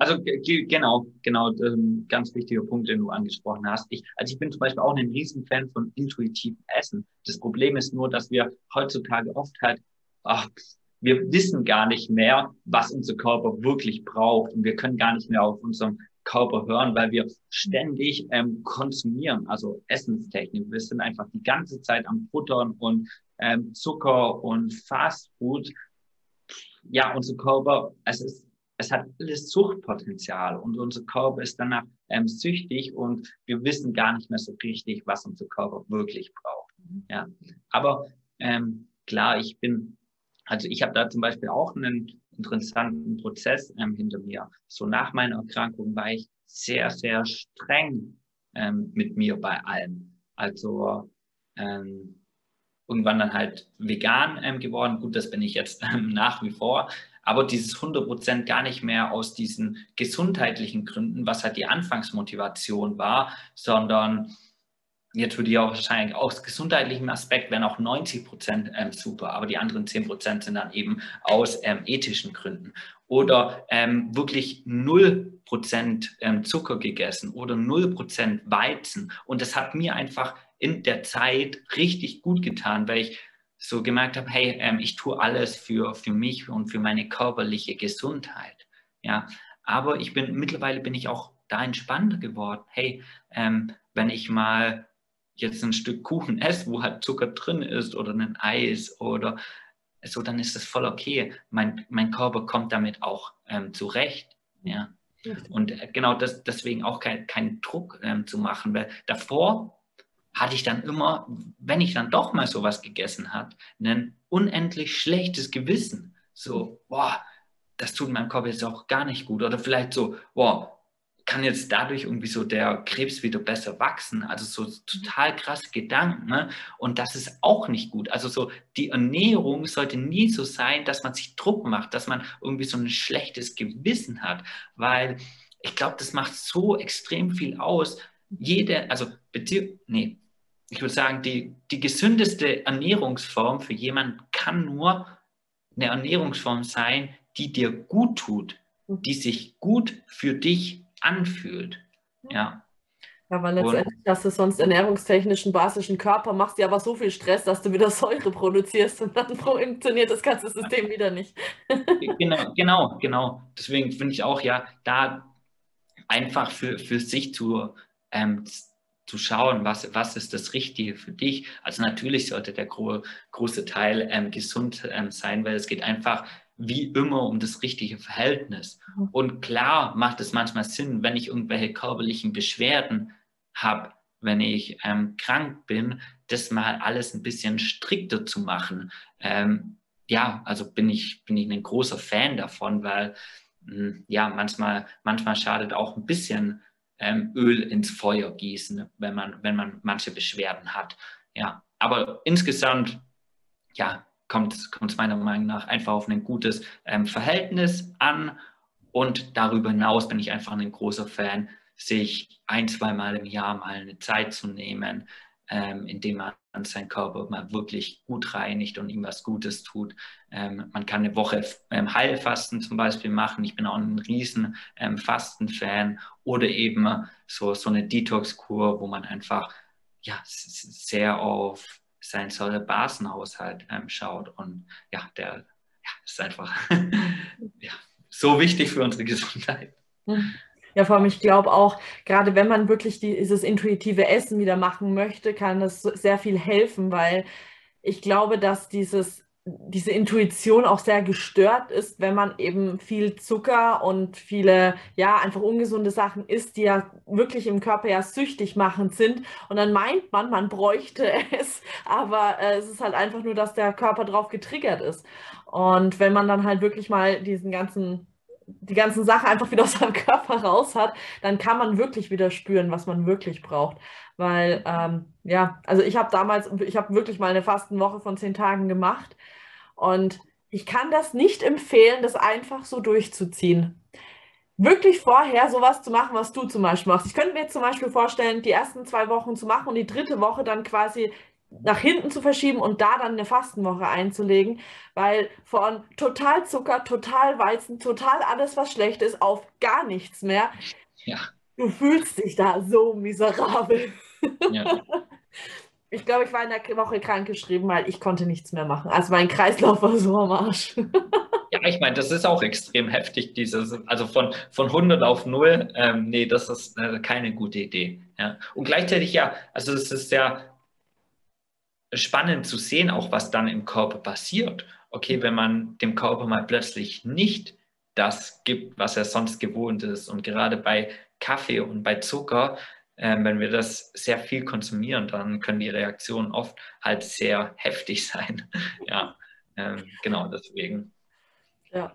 Also genau, genau, ähm, ganz wichtiger Punkt, den du angesprochen hast. Ich, also ich bin zum Beispiel auch ein Riesenfan von intuitivem Essen. Das Problem ist nur, dass wir heutzutage oft halt, ach, wir wissen gar nicht mehr, was unser Körper wirklich braucht und wir können gar nicht mehr auf unserem Körper hören, weil wir ständig ähm, konsumieren, also Essenstechnik. Wir sind einfach die ganze Zeit am Futtern und ähm, Zucker und Fastfood. Ja, unser Körper, es ist, es hat alles Suchtpotenzial und unser Körper ist danach ähm, süchtig und wir wissen gar nicht mehr so richtig, was unser Körper wirklich braucht. Ja, aber ähm, klar, ich bin also ich habe da zum Beispiel auch einen interessanten Prozess ähm, hinter mir. So nach meiner Erkrankung war ich sehr, sehr streng ähm, mit mir bei allem. Also ähm, irgendwann dann halt vegan ähm, geworden. Gut, das bin ich jetzt ähm, nach wie vor. Aber dieses 100 Prozent gar nicht mehr aus diesen gesundheitlichen Gründen, was halt die Anfangsmotivation war, sondern jetzt würde ich auch wahrscheinlich aus gesundheitlichem Aspekt wären auch 90 Prozent ähm, super, aber die anderen 10 Prozent sind dann eben aus ähm, ethischen Gründen. Oder ähm, wirklich 0 Prozent ähm, Zucker gegessen oder 0 Prozent Weizen. Und das hat mir einfach in der Zeit richtig gut getan, weil ich so gemerkt habe, hey, ähm, ich tue alles für, für mich und für meine körperliche Gesundheit. Ja, aber ich bin, mittlerweile bin ich auch da entspannter geworden. Hey, ähm, wenn ich mal jetzt ein Stück Kuchen esse, wo halt Zucker drin ist oder ein Eis oder so, dann ist das voll okay. Mein, mein Körper kommt damit auch ähm, zurecht. Ja. Und äh, genau das, deswegen auch keinen kein Druck ähm, zu machen, weil davor hatte ich dann immer, wenn ich dann doch mal sowas gegessen habe, ein unendlich schlechtes Gewissen. So, boah, das tut meinem Körper jetzt auch gar nicht gut. Oder vielleicht so, boah, kann jetzt dadurch irgendwie so der Krebs wieder besser wachsen. Also so total krasse Gedanken. Ne? Und das ist auch nicht gut. Also so die Ernährung sollte nie so sein, dass man sich Druck macht, dass man irgendwie so ein schlechtes Gewissen hat, weil ich glaube, das macht so extrem viel aus. Jede, also nee, ich würde sagen, die, die gesündeste Ernährungsform für jemanden kann nur eine Ernährungsform sein, die dir gut tut, die sich gut für dich anfühlt. Ja. Ja, weil letztendlich und, hast du sonst ernährungstechnischen basischen Körper, machst dir aber so viel Stress, dass du wieder [LAUGHS] Säure produzierst und dann funktioniert das ganze System wieder nicht. genau, genau, genau. Deswegen finde ich auch, ja, da einfach für, für sich zu, ähm, zu schauen, was, was ist das Richtige für dich. Also natürlich sollte der gro große Teil ähm, gesund ähm, sein, weil es geht einfach wie immer um das richtige Verhältnis. Mhm. Und klar macht es manchmal Sinn, wenn ich irgendwelche körperlichen Beschwerden habe, wenn ich ähm, krank bin, das mal alles ein bisschen strikter zu machen. Ähm, ja, also bin ich, bin ich ein großer Fan davon, weil mh, hm, ja, manchmal, manchmal schadet auch ein bisschen ähm, Öl ins Feuer gießen, wenn man, wenn man manche Beschwerden hat. Ja, aber insgesamt, ja, kommt es meiner Meinung nach einfach auf ein gutes ähm, Verhältnis an. Und darüber hinaus bin ich einfach ein großer Fan, sich ein, zweimal im Jahr mal eine Zeit zu nehmen, ähm, indem man seinen Körper mal wirklich gut reinigt und ihm was Gutes tut. Ähm, man kann eine Woche ähm, Heilfasten zum Beispiel machen. Ich bin auch ein riesen ähm, Fastenfan. Oder eben so, so eine Detox-Kur, wo man einfach ja, sehr auf sein Säurebasenhaushalt ähm, schaut. Und ja, der ja, ist einfach [LAUGHS] ja, so wichtig für unsere Gesundheit. Ja, vor allem, ich glaube auch, gerade wenn man wirklich dieses intuitive Essen wieder machen möchte, kann das sehr viel helfen, weil ich glaube, dass dieses diese Intuition auch sehr gestört ist, wenn man eben viel Zucker und viele, ja, einfach ungesunde Sachen isst, die ja wirklich im Körper ja süchtig machend sind. Und dann meint man, man bräuchte [LAUGHS] es, aber äh, es ist halt einfach nur, dass der Körper drauf getriggert ist. Und wenn man dann halt wirklich mal diesen ganzen die ganzen Sachen einfach wieder aus seinem Körper raus hat, dann kann man wirklich wieder spüren, was man wirklich braucht. Weil, ähm, ja, also ich habe damals, ich habe wirklich mal eine Fastenwoche von zehn Tagen gemacht und ich kann das nicht empfehlen, das einfach so durchzuziehen. Wirklich vorher sowas zu machen, was du zum Beispiel machst. Ich könnte mir jetzt zum Beispiel vorstellen, die ersten zwei Wochen zu machen und die dritte Woche dann quasi nach hinten zu verschieben und da dann eine Fastenwoche einzulegen, weil von total Zucker, total Weizen, total alles, was schlecht ist, auf gar nichts mehr. Ja. Du fühlst dich da so miserabel. Ja. [LAUGHS] Ich glaube, ich war in der Woche krankgeschrieben, weil ich konnte nichts mehr machen. Also mein Kreislauf war so am Arsch. [LAUGHS] Ja, ich meine, das ist auch extrem heftig, dieses, also von, von 100 auf 0, ähm, nee, das ist äh, keine gute Idee. Ja. Und gleichzeitig ja, also es ist ja spannend zu sehen, auch was dann im Körper passiert. Okay, wenn man dem Körper mal plötzlich nicht das gibt, was er sonst gewohnt ist. Und gerade bei Kaffee und bei Zucker, äh, wenn wir das sehr viel konsumieren, dann können die Reaktionen oft halt sehr heftig [LAUGHS] sein. ja, ähm, genau deswegen. Ja,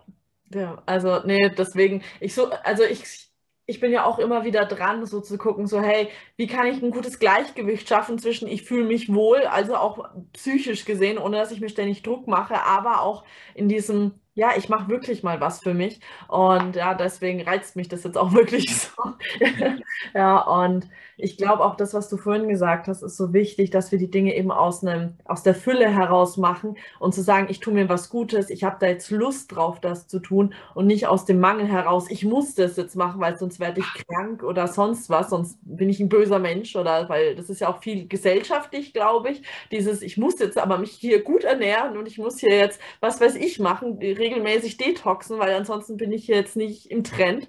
ja, also nee, deswegen, ich so, also ich ich bin ja auch immer wieder dran, so zu gucken, so hey, wie kann ich ein gutes Gleichgewicht schaffen zwischen ich fühle mich wohl, also auch psychisch gesehen, ohne dass ich mir ständig Druck mache, aber auch in diesem ja, ich mache wirklich mal was für mich. Und ja, deswegen reizt mich das jetzt auch [LAUGHS] wirklich so. [LAUGHS] ja, und ich glaube auch das, was du vorhin gesagt hast, ist so wichtig, dass wir die Dinge eben aus, einem, aus der Fülle heraus machen und zu sagen, ich tue mir was Gutes, ich habe da jetzt Lust drauf, das zu tun und nicht aus dem Mangel heraus, ich muss das jetzt machen, weil sonst werde ich krank oder sonst was, sonst bin ich ein böser Mensch oder weil das ist ja auch viel gesellschaftlich, glaube ich, dieses, ich muss jetzt aber mich hier gut ernähren und ich muss hier jetzt, was weiß ich machen, regelmäßig detoxen, weil ansonsten bin ich jetzt nicht im Trend.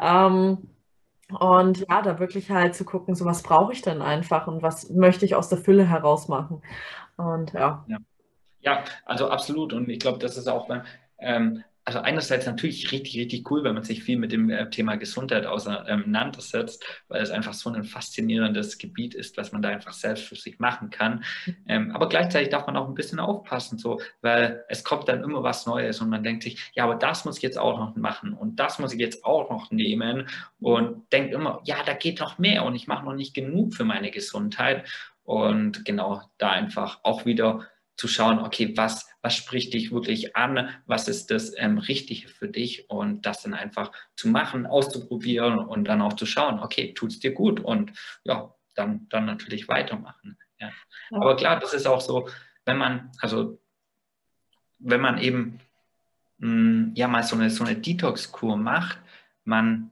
Ähm, und ja, da wirklich halt zu gucken, so was brauche ich denn einfach und was möchte ich aus der Fülle heraus machen. Und ja. Ja, ja also absolut. Und ich glaube, das ist auch beim, ähm, also einerseits natürlich richtig, richtig cool, wenn man sich viel mit dem äh, Thema Gesundheit auseinandersetzt, weil es einfach so ein faszinierendes Gebiet ist, was man da einfach selbst für sich machen kann. Ähm, aber gleichzeitig darf man auch ein bisschen aufpassen, so, weil es kommt dann immer was Neues und man denkt sich, ja, aber das muss ich jetzt auch noch machen und das muss ich jetzt auch noch nehmen und denkt immer, ja, da geht noch mehr und ich mache noch nicht genug für meine Gesundheit. Und genau da einfach auch wieder zu schauen, okay, was, was spricht dich wirklich an, was ist das ähm, Richtige für dich und das dann einfach zu machen, auszuprobieren und dann auch zu schauen, okay, tut es dir gut und ja, dann, dann natürlich weitermachen. Ja. Aber klar, das ist auch so, wenn man, also wenn man eben mh, hm, ja mal so eine, so eine Detox-Kur macht, man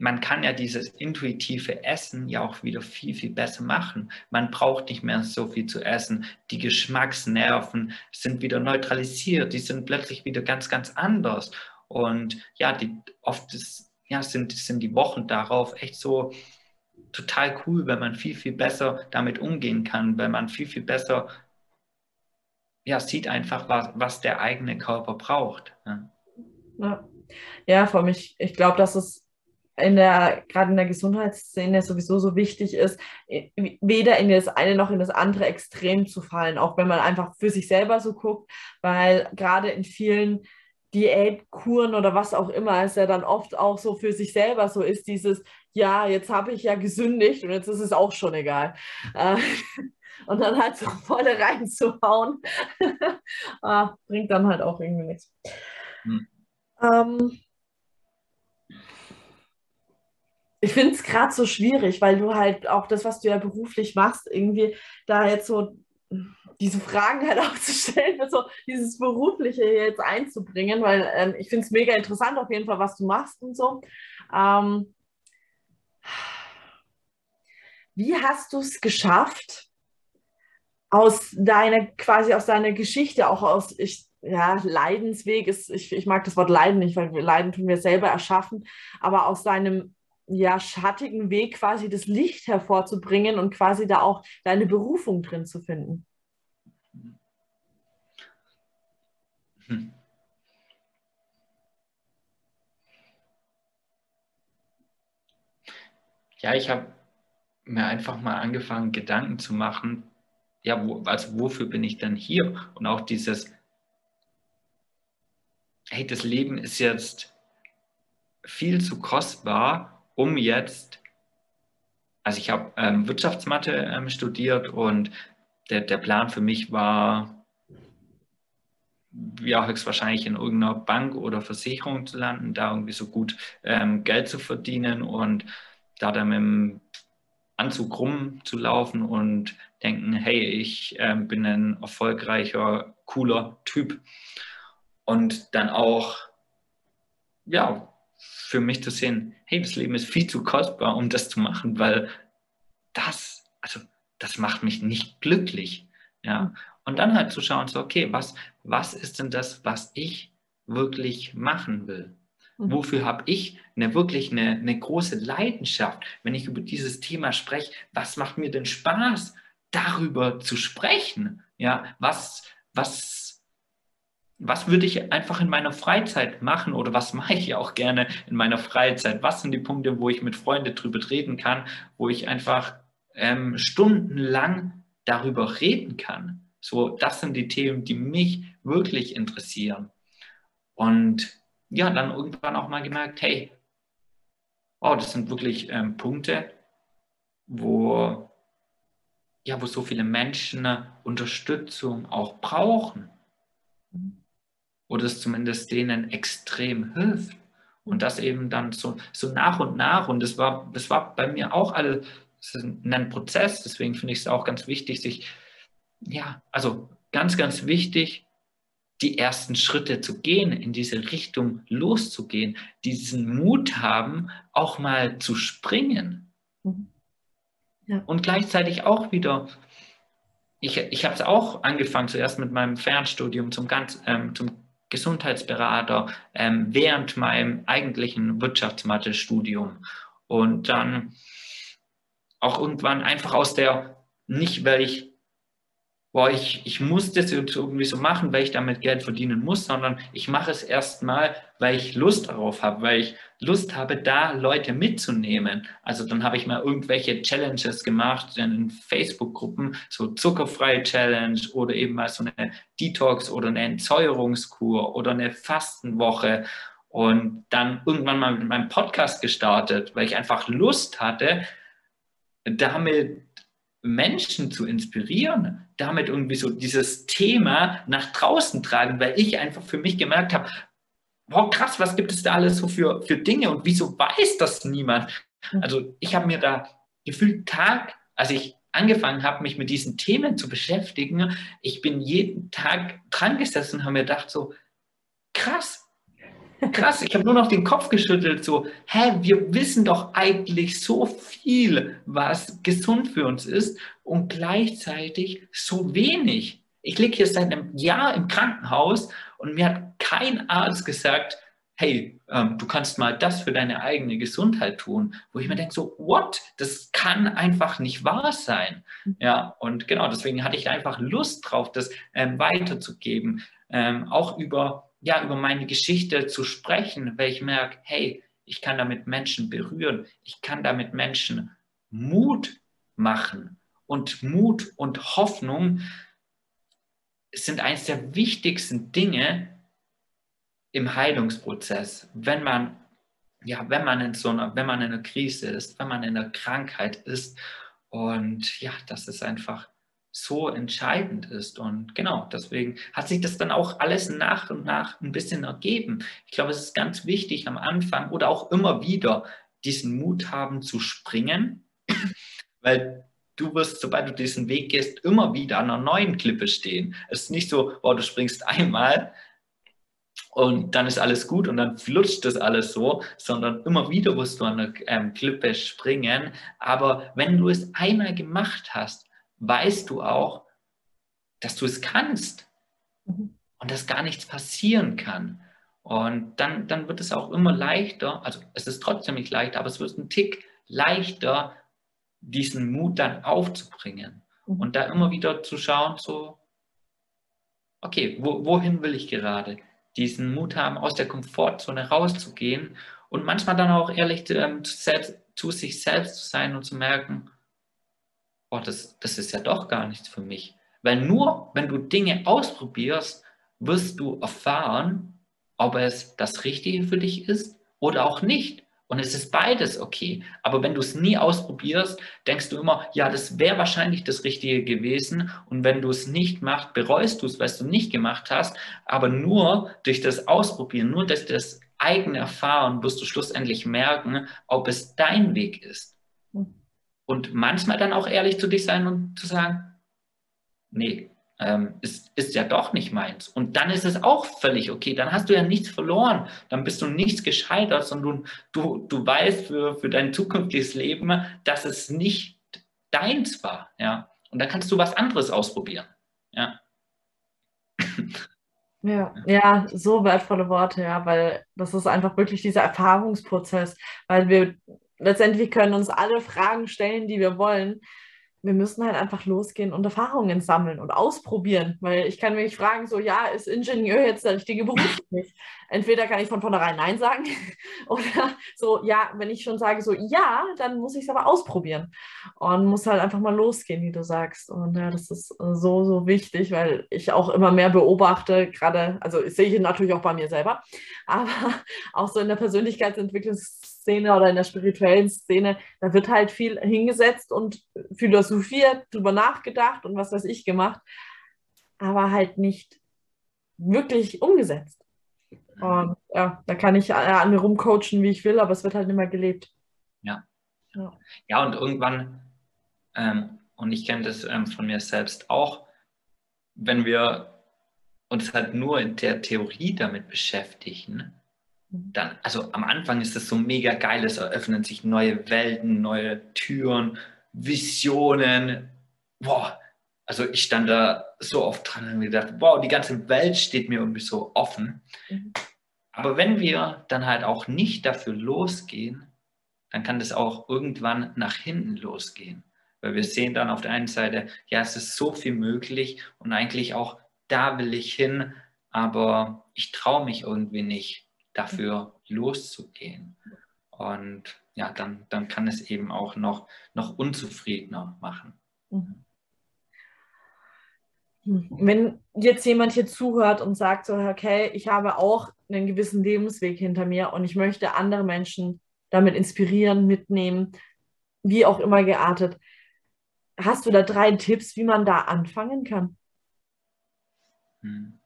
man kann ja dieses intuitive Essen ja auch wieder viel, viel besser machen. Man braucht nicht mehr so viel zu essen. Die Geschmacksnerven sind wieder neutralisiert. Die sind plötzlich wieder ganz, ganz anders. Und ja, die, oft ist, ja, sind, sind die Wochen darauf echt so total cool, wenn man viel, viel besser damit umgehen kann, wenn man viel, viel besser ja, sieht einfach, was, was der eigene Körper braucht. Ja, ja. ja vor mich, ich glaube, dass es in der, gerade in der Gesundheitsszene sowieso so wichtig ist, weder in das eine noch in das andere extrem zu fallen, auch wenn man einfach für sich selber so guckt, weil gerade in vielen Diätkuren oder was auch immer es ja dann oft auch so für sich selber so ist, dieses, ja, jetzt habe ich ja gesündigt und jetzt ist es auch schon egal. Äh, [LAUGHS] und dann halt so voll reinzuhauen, [LAUGHS] ah, bringt dann halt auch irgendwie nichts. Hm. Ähm, ich finde es gerade so schwierig, weil du halt auch das, was du ja beruflich machst, irgendwie da jetzt so diese Fragen halt [LAUGHS] auch zu stellen, so dieses Berufliche jetzt einzubringen, weil ähm, ich finde es mega interessant auf jeden Fall, was du machst und so. Ähm, wie hast du es geschafft, aus deiner, quasi aus deiner Geschichte, auch aus, ich, ja, Leidensweg ist, ich, ich mag das Wort Leiden nicht, weil Leiden tun wir selber erschaffen, aber aus deinem ja, schattigen Weg quasi das Licht hervorzubringen und quasi da auch deine Berufung drin zu finden. Hm. Ja, ich habe mir einfach mal angefangen, Gedanken zu machen, ja, wo, also wofür bin ich denn hier? Und auch dieses, hey, das Leben ist jetzt viel zu kostbar, um jetzt, also ich habe ähm, Wirtschaftsmathe ähm, studiert und der, der Plan für mich war, ja, höchstwahrscheinlich in irgendeiner Bank oder Versicherung zu landen, da irgendwie so gut ähm, Geld zu verdienen und da dann mit dem Anzug rumzulaufen und denken, hey, ich äh, bin ein erfolgreicher, cooler Typ. Und dann auch, ja, für mich zu sehen, hey, das Leben ist viel zu kostbar, um das zu machen, weil das, also das macht mich nicht glücklich. Ja. Und dann halt zu schauen, so, okay, was, was ist denn das, was ich wirklich machen will? Mhm. Wofür habe ich eine wirklich eine, eine große Leidenschaft, wenn ich über dieses Thema spreche? Was macht mir denn Spaß, darüber zu sprechen? Ja, was, was, was würde ich einfach in meiner Freizeit machen oder was [LAUGHS] mache ich auch gerne in meiner Freizeit? Was sind die Punkte, wo ich mit Freunden drüber reden kann, wo ich einfach ähm, stundenlang darüber reden kann? So, das sind die Themen, die mich wirklich interessieren. Und ja, dann irgendwann auch mal gemerkt, hey, wow, das sind wirklich ähm, Punkte, wo, ja, wo so viele Menschen Unterstützung auch brauchen. Oder es zumindest denen extrem hilft. Und das eben dann so, so nach und nach. Und das war, das war bei mir auch alles ein Prozess. Deswegen finde ich es auch ganz wichtig, sich, ja, also ganz, ganz wichtig, die ersten Schritte zu gehen, in diese Richtung loszugehen, diesen Mut haben, auch mal zu springen. Mhm. Ja. Und gleichzeitig auch wieder, ich, ich habe es auch angefangen, zuerst mit meinem Fernstudium zum, ganz, ähm, zum Gesundheitsberater ähm, während meinem eigentlichen Wirtschaftsmathe-Studium. Und dann auch irgendwann einfach aus der, nicht weil ich boah, ich, ich muss das irgendwie so machen, weil ich damit Geld verdienen muss, sondern ich mache es erstmal, weil ich Lust darauf habe, weil ich Lust habe, da Leute mitzunehmen. Also dann habe ich mal irgendwelche Challenges gemacht in Facebook-Gruppen, so zuckerfreie Challenge oder eben mal so eine Detox oder eine Entsäuerungskur oder eine Fastenwoche und dann irgendwann mal mit meinem Podcast gestartet, weil ich einfach Lust hatte, damit Menschen zu inspirieren, damit irgendwie so dieses Thema nach draußen tragen, weil ich einfach für mich gemerkt habe, wow, krass, was gibt es da alles so für, für Dinge und wieso weiß das niemand? Mhm. Also ich habe mir da gefühlt Tag, als ich angefangen habe, mich mit diesen Themen zu beschäftigen, ich bin jeden Tag dran gesessen und habe mir gedacht, so krass, Krass, ich habe nur noch den Kopf geschüttelt, so, hä, wir wissen doch eigentlich so viel, was gesund für uns ist und gleichzeitig so wenig. Ich liege hier seit einem Jahr im Krankenhaus und mir hat kein Arzt gesagt, hey, ähm, du kannst mal das für deine eigene Gesundheit tun, wo ich mir denke, so, what? Das kann einfach nicht wahr sein. Ja, und genau, deswegen hatte ich einfach Lust drauf, das ähm, weiterzugeben, ähm, auch über ja, über meine Geschichte zu sprechen, weil ich merke, hey, ich kann damit Menschen berühren, ich kann damit Menschen Mut machen. Und Mut und Hoffnung sind eines der wichtigsten Dinge im Heilungsprozess, wenn man ja, wenn man in so einer, wenn man in einer Krise ist, wenn man in einer Krankheit ist und ja, das ist einfach so entscheidend ist. Und genau, deswegen hat sich das dann auch alles nach und nach ein bisschen ergeben. Ich glaube, es ist ganz wichtig am Anfang oder auch immer wieder diesen Mut haben zu springen, [CLEARS THROAT] weil du wirst, sobald du diesen Weg gehst, immer wieder an einer neuen Klippe stehen. Es ist nicht so, oh, du springst einmal und dann ist alles gut und dann flutscht das alles so, sondern immer wieder wirst du an einer ähm, Klippe springen. Aber wenn du es einmal gemacht hast, weißt du auch, dass du es kannst mhm. und dass gar nichts passieren kann. Und dann, dann wird es auch immer leichter, also es ist trotzdem nicht leicht, aber es wird ein Tick leichter, diesen Mut dann aufzubringen mhm. und da immer wieder zu schauen, so, okay, wo, wohin will ich gerade? Diesen Mut haben, aus der Komfortzone rauszugehen und manchmal dann auch ehrlich ähm, zu, selbst, zu sich selbst zu sein und zu merken, oh, das, das ist ja doch gar nichts für mich. Weil nur wenn du Dinge ausprobierst, wirst du erfahren, ob es das Richtige für dich ist oder auch nicht. Und es ist beides okay. Aber wenn du es nie ausprobierst, denkst du immer, ja, das wäre wahrscheinlich das Richtige gewesen. Und wenn du es nicht machst, bereust du es, weil du nicht gemacht hast. Aber nur durch das Ausprobieren, nur durch das eigene Erfahren wirst du schlussendlich merken, ob es dein Weg ist. Hm. Und manchmal dann auch ehrlich zu dich sein und zu sagen, nee, ähm, ist, ist ja doch nicht meins. Und dann ist es auch völlig okay. Dann hast du ja nichts verloren. Dann bist du nichts gescheitert, sondern du, du, du weißt für, für dein zukünftiges Leben, dass es nicht deins war. Ja? Und dann kannst du was anderes ausprobieren. Ja. Ja, ja, so wertvolle Worte, ja, weil das ist einfach wirklich dieser Erfahrungsprozess, weil wir letztendlich können uns alle Fragen stellen, die wir wollen wir müssen halt einfach losgehen und Erfahrungen sammeln und ausprobieren. Weil ich kann mich fragen, so, ja, ist Ingenieur jetzt der richtige Beruf? Entweder kann ich von vornherein Nein sagen [LAUGHS] oder so, ja, wenn ich schon sage, so, ja, dann muss ich es aber ausprobieren und muss halt einfach mal losgehen, wie du sagst. Und ja, das ist so, so wichtig, weil ich auch immer mehr beobachte, gerade, also sehe ich natürlich auch bei mir selber, aber [LAUGHS] auch so in der Persönlichkeitsentwicklung Szene oder in der spirituellen Szene, da wird halt viel hingesetzt und philosophiert, drüber nachgedacht und was weiß ich gemacht, aber halt nicht wirklich umgesetzt. Und ja, da kann ich an mir rumcoachen, wie ich will, aber es wird halt nicht mehr gelebt. Ja. Ja, ja und irgendwann, ähm, und ich kenne das ähm, von mir selbst auch, wenn wir uns halt nur in der Theorie damit beschäftigen, dann, also am Anfang ist das so mega geil, es eröffnen sich neue Welten, neue Türen, Visionen. Boah, also ich stand da so oft dran und mir gedacht, wow, die ganze Welt steht mir irgendwie so offen. Mhm. Aber wenn wir dann halt auch nicht dafür losgehen, dann kann das auch irgendwann nach hinten losgehen. Weil wir sehen dann auf der einen Seite, ja, es ist so viel möglich und eigentlich auch da will ich hin, aber ich traue mich irgendwie nicht dafür loszugehen. Und ja, dann, dann kann es eben auch noch, noch unzufriedener machen. Mhm. Wenn jetzt jemand hier zuhört und sagt so, okay, ich habe auch einen gewissen Lebensweg hinter mir und ich möchte andere Menschen damit inspirieren, mitnehmen, wie auch immer geartet. Hast du da drei Tipps, wie man da anfangen kann? Hm.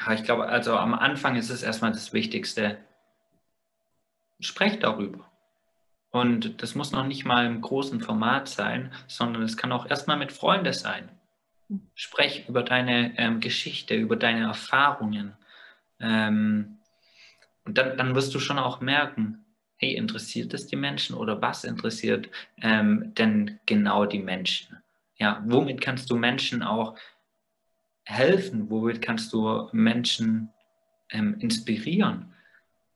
Ja, ich glaube, also am Anfang ist es erstmal das Wichtigste. Sprecht darüber. Und das muss noch nicht mal im großen Format sein, sondern es kann auch erstmal mit Freunden sein. Sprech über deine ähm, Geschichte, über deine Erfahrungen. Ähm, und dann, dann, wirst du schon auch merken, hey, interessiert es die Menschen oder was interessiert ähm, denn genau die Menschen? Ja, womit kannst du Menschen auch helfen? Womit kannst du Menschen ähm, inspirieren?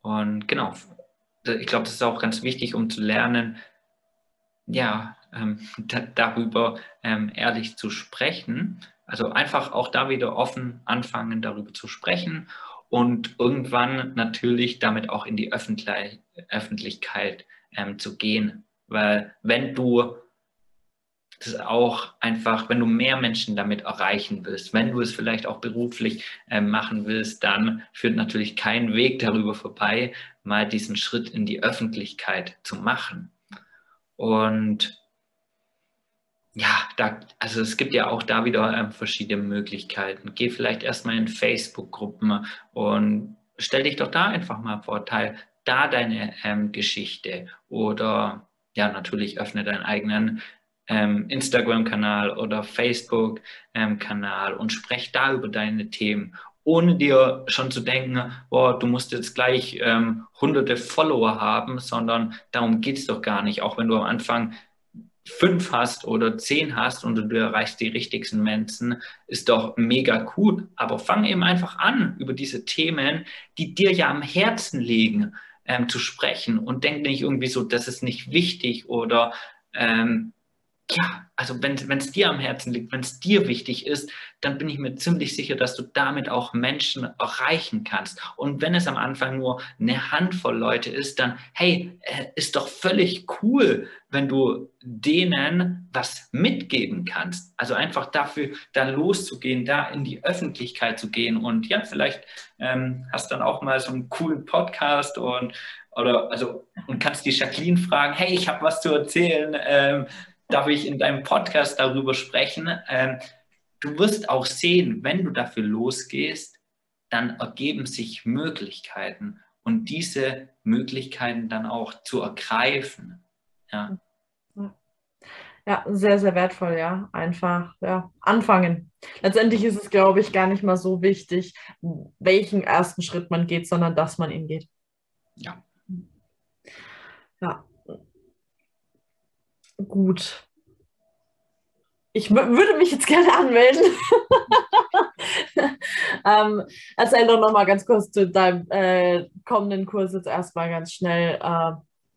Und genau, ich glaube, das ist auch ganz wichtig, um zu lernen, ja, ähm, [LAUGHS] da, darüber ähm, ehrlich zu sprechen. Also einfach auch da wieder offen anfangen, darüber zu sprechen und irgendwann natürlich damit auch in die Öffentlich Öffentlichkeit ähm, zu gehen. Weil wenn du das auch einfach, wenn du mehr Menschen damit erreichen willst, wenn du es vielleicht auch beruflich äh, machen willst, dann führt natürlich kein Weg darüber vorbei, mal diesen Schritt in die Öffentlichkeit zu machen. Und ja, da, also es gibt ja auch da wieder ähm, verschiedene Möglichkeiten. Geh vielleicht erstmal in Facebook-Gruppen und stell dich doch da einfach mal vor, teil da deine ähm, Geschichte oder ja, natürlich öffne deinen eigenen ähm, Instagram-Kanal oder Facebook-Kanal und sprech da über deine Themen, ohne dir schon zu denken, boah, du musst jetzt gleich ähm, hunderte Follower haben, sondern darum geht es doch gar nicht. Auch wenn du am Anfang fünf hast oder zehn hast und du erreichst die richtigsten Menschen, ist doch mega cool. Aber fang eben einfach an, über diese Themen, die dir ja am Herzen liegen, ähm, zu sprechen und denk nicht irgendwie so, das ist nicht wichtig oder ähm, ja, also wenn es dir am Herzen liegt, wenn es dir wichtig ist, dann bin ich mir ziemlich sicher, dass du damit auch Menschen erreichen kannst. Und wenn es am Anfang nur eine Handvoll Leute ist, dann, hey, äh, ist doch völlig cool, wenn du denen was mitgeben kannst. Also einfach dafür, da loszugehen, da in die Öffentlichkeit zu gehen. Und ja, vielleicht ähm, hast dann auch mal so einen coolen Podcast und oder also und kannst die Jacqueline fragen, hey, ich habe was zu erzählen. Ähm, darf ich in deinem Podcast darüber sprechen. Ähm, du wirst auch sehen, wenn du dafür losgehst, dann ergeben sich Möglichkeiten und diese Möglichkeiten dann auch zu ergreifen. Ja. Ja, sehr, sehr wertvoll, ja. Einfach, ja, anfangen. Letztendlich ist es, glaube ich, gar nicht mal so wichtig, welchen ersten Schritt man geht, sondern dass man ihn geht. Ja. Ja, Gut. Ich würde mich jetzt gerne anmelden. [LAUGHS] ähm, erzähl doch nochmal ganz kurz zu deinem äh, kommenden Kurs jetzt erstmal ganz schnell. Äh,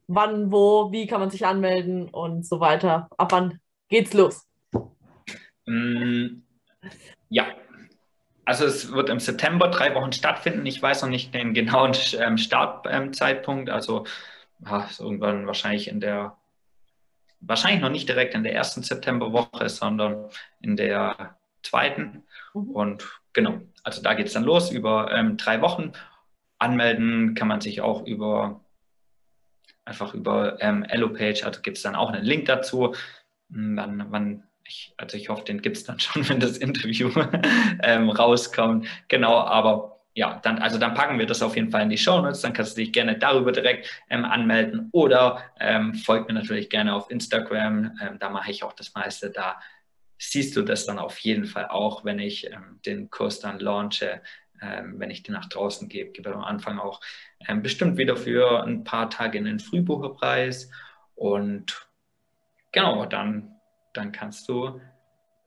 wann, wo, wie kann man sich anmelden und so weiter. Ab wann geht's los? Mm, ja, also es wird im September drei Wochen stattfinden. Ich weiß noch nicht den genauen ähm, Startzeitpunkt. also ja, irgendwann wahrscheinlich in der wahrscheinlich noch nicht direkt in der ersten Septemberwoche, sondern in der zweiten. Mhm. Und genau, also da geht es dann los über ähm, drei Wochen. Anmelden kann man sich auch über einfach über ähm, Elo-Page, also gibt es dann auch einen Link dazu. Hm, wann, wann ich, also ich hoffe, den gibt es dann [LAUGHS] schon, wenn das Interview [LAUGHS] ähm, rauskommt. Genau, aber ja, dann, also dann packen wir das auf jeden Fall in die Show Notes. Dann kannst du dich gerne darüber direkt ähm, anmelden oder ähm, folgt mir natürlich gerne auf Instagram. Ähm, da mache ich auch das meiste. Da siehst du das dann auf jeden Fall auch, wenn ich ähm, den Kurs dann launche, ähm, wenn ich den nach draußen gebe. Gebe am Anfang auch ähm, bestimmt wieder für ein paar Tage einen Frühbucherpreis. Und genau, dann, dann kannst du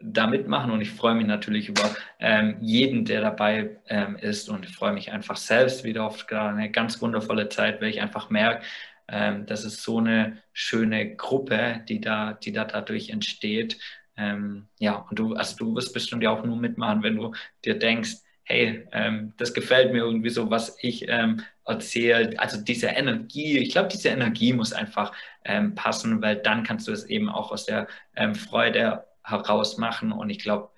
da mitmachen und ich freue mich natürlich über ähm, jeden, der dabei ähm, ist und ich freue mich einfach selbst wieder auf eine ganz wundervolle Zeit, weil ich einfach merke, ähm, das ist so eine schöne Gruppe, die da, die da dadurch entsteht. Ähm, ja, und du, also du wirst bestimmt ja auch nur mitmachen, wenn du dir denkst, hey, ähm, das gefällt mir irgendwie so, was ich ähm, erzähle. Also diese Energie, ich glaube, diese Energie muss einfach passen, weil dann kannst du es eben auch aus der Freude heraus machen. Und ich glaube,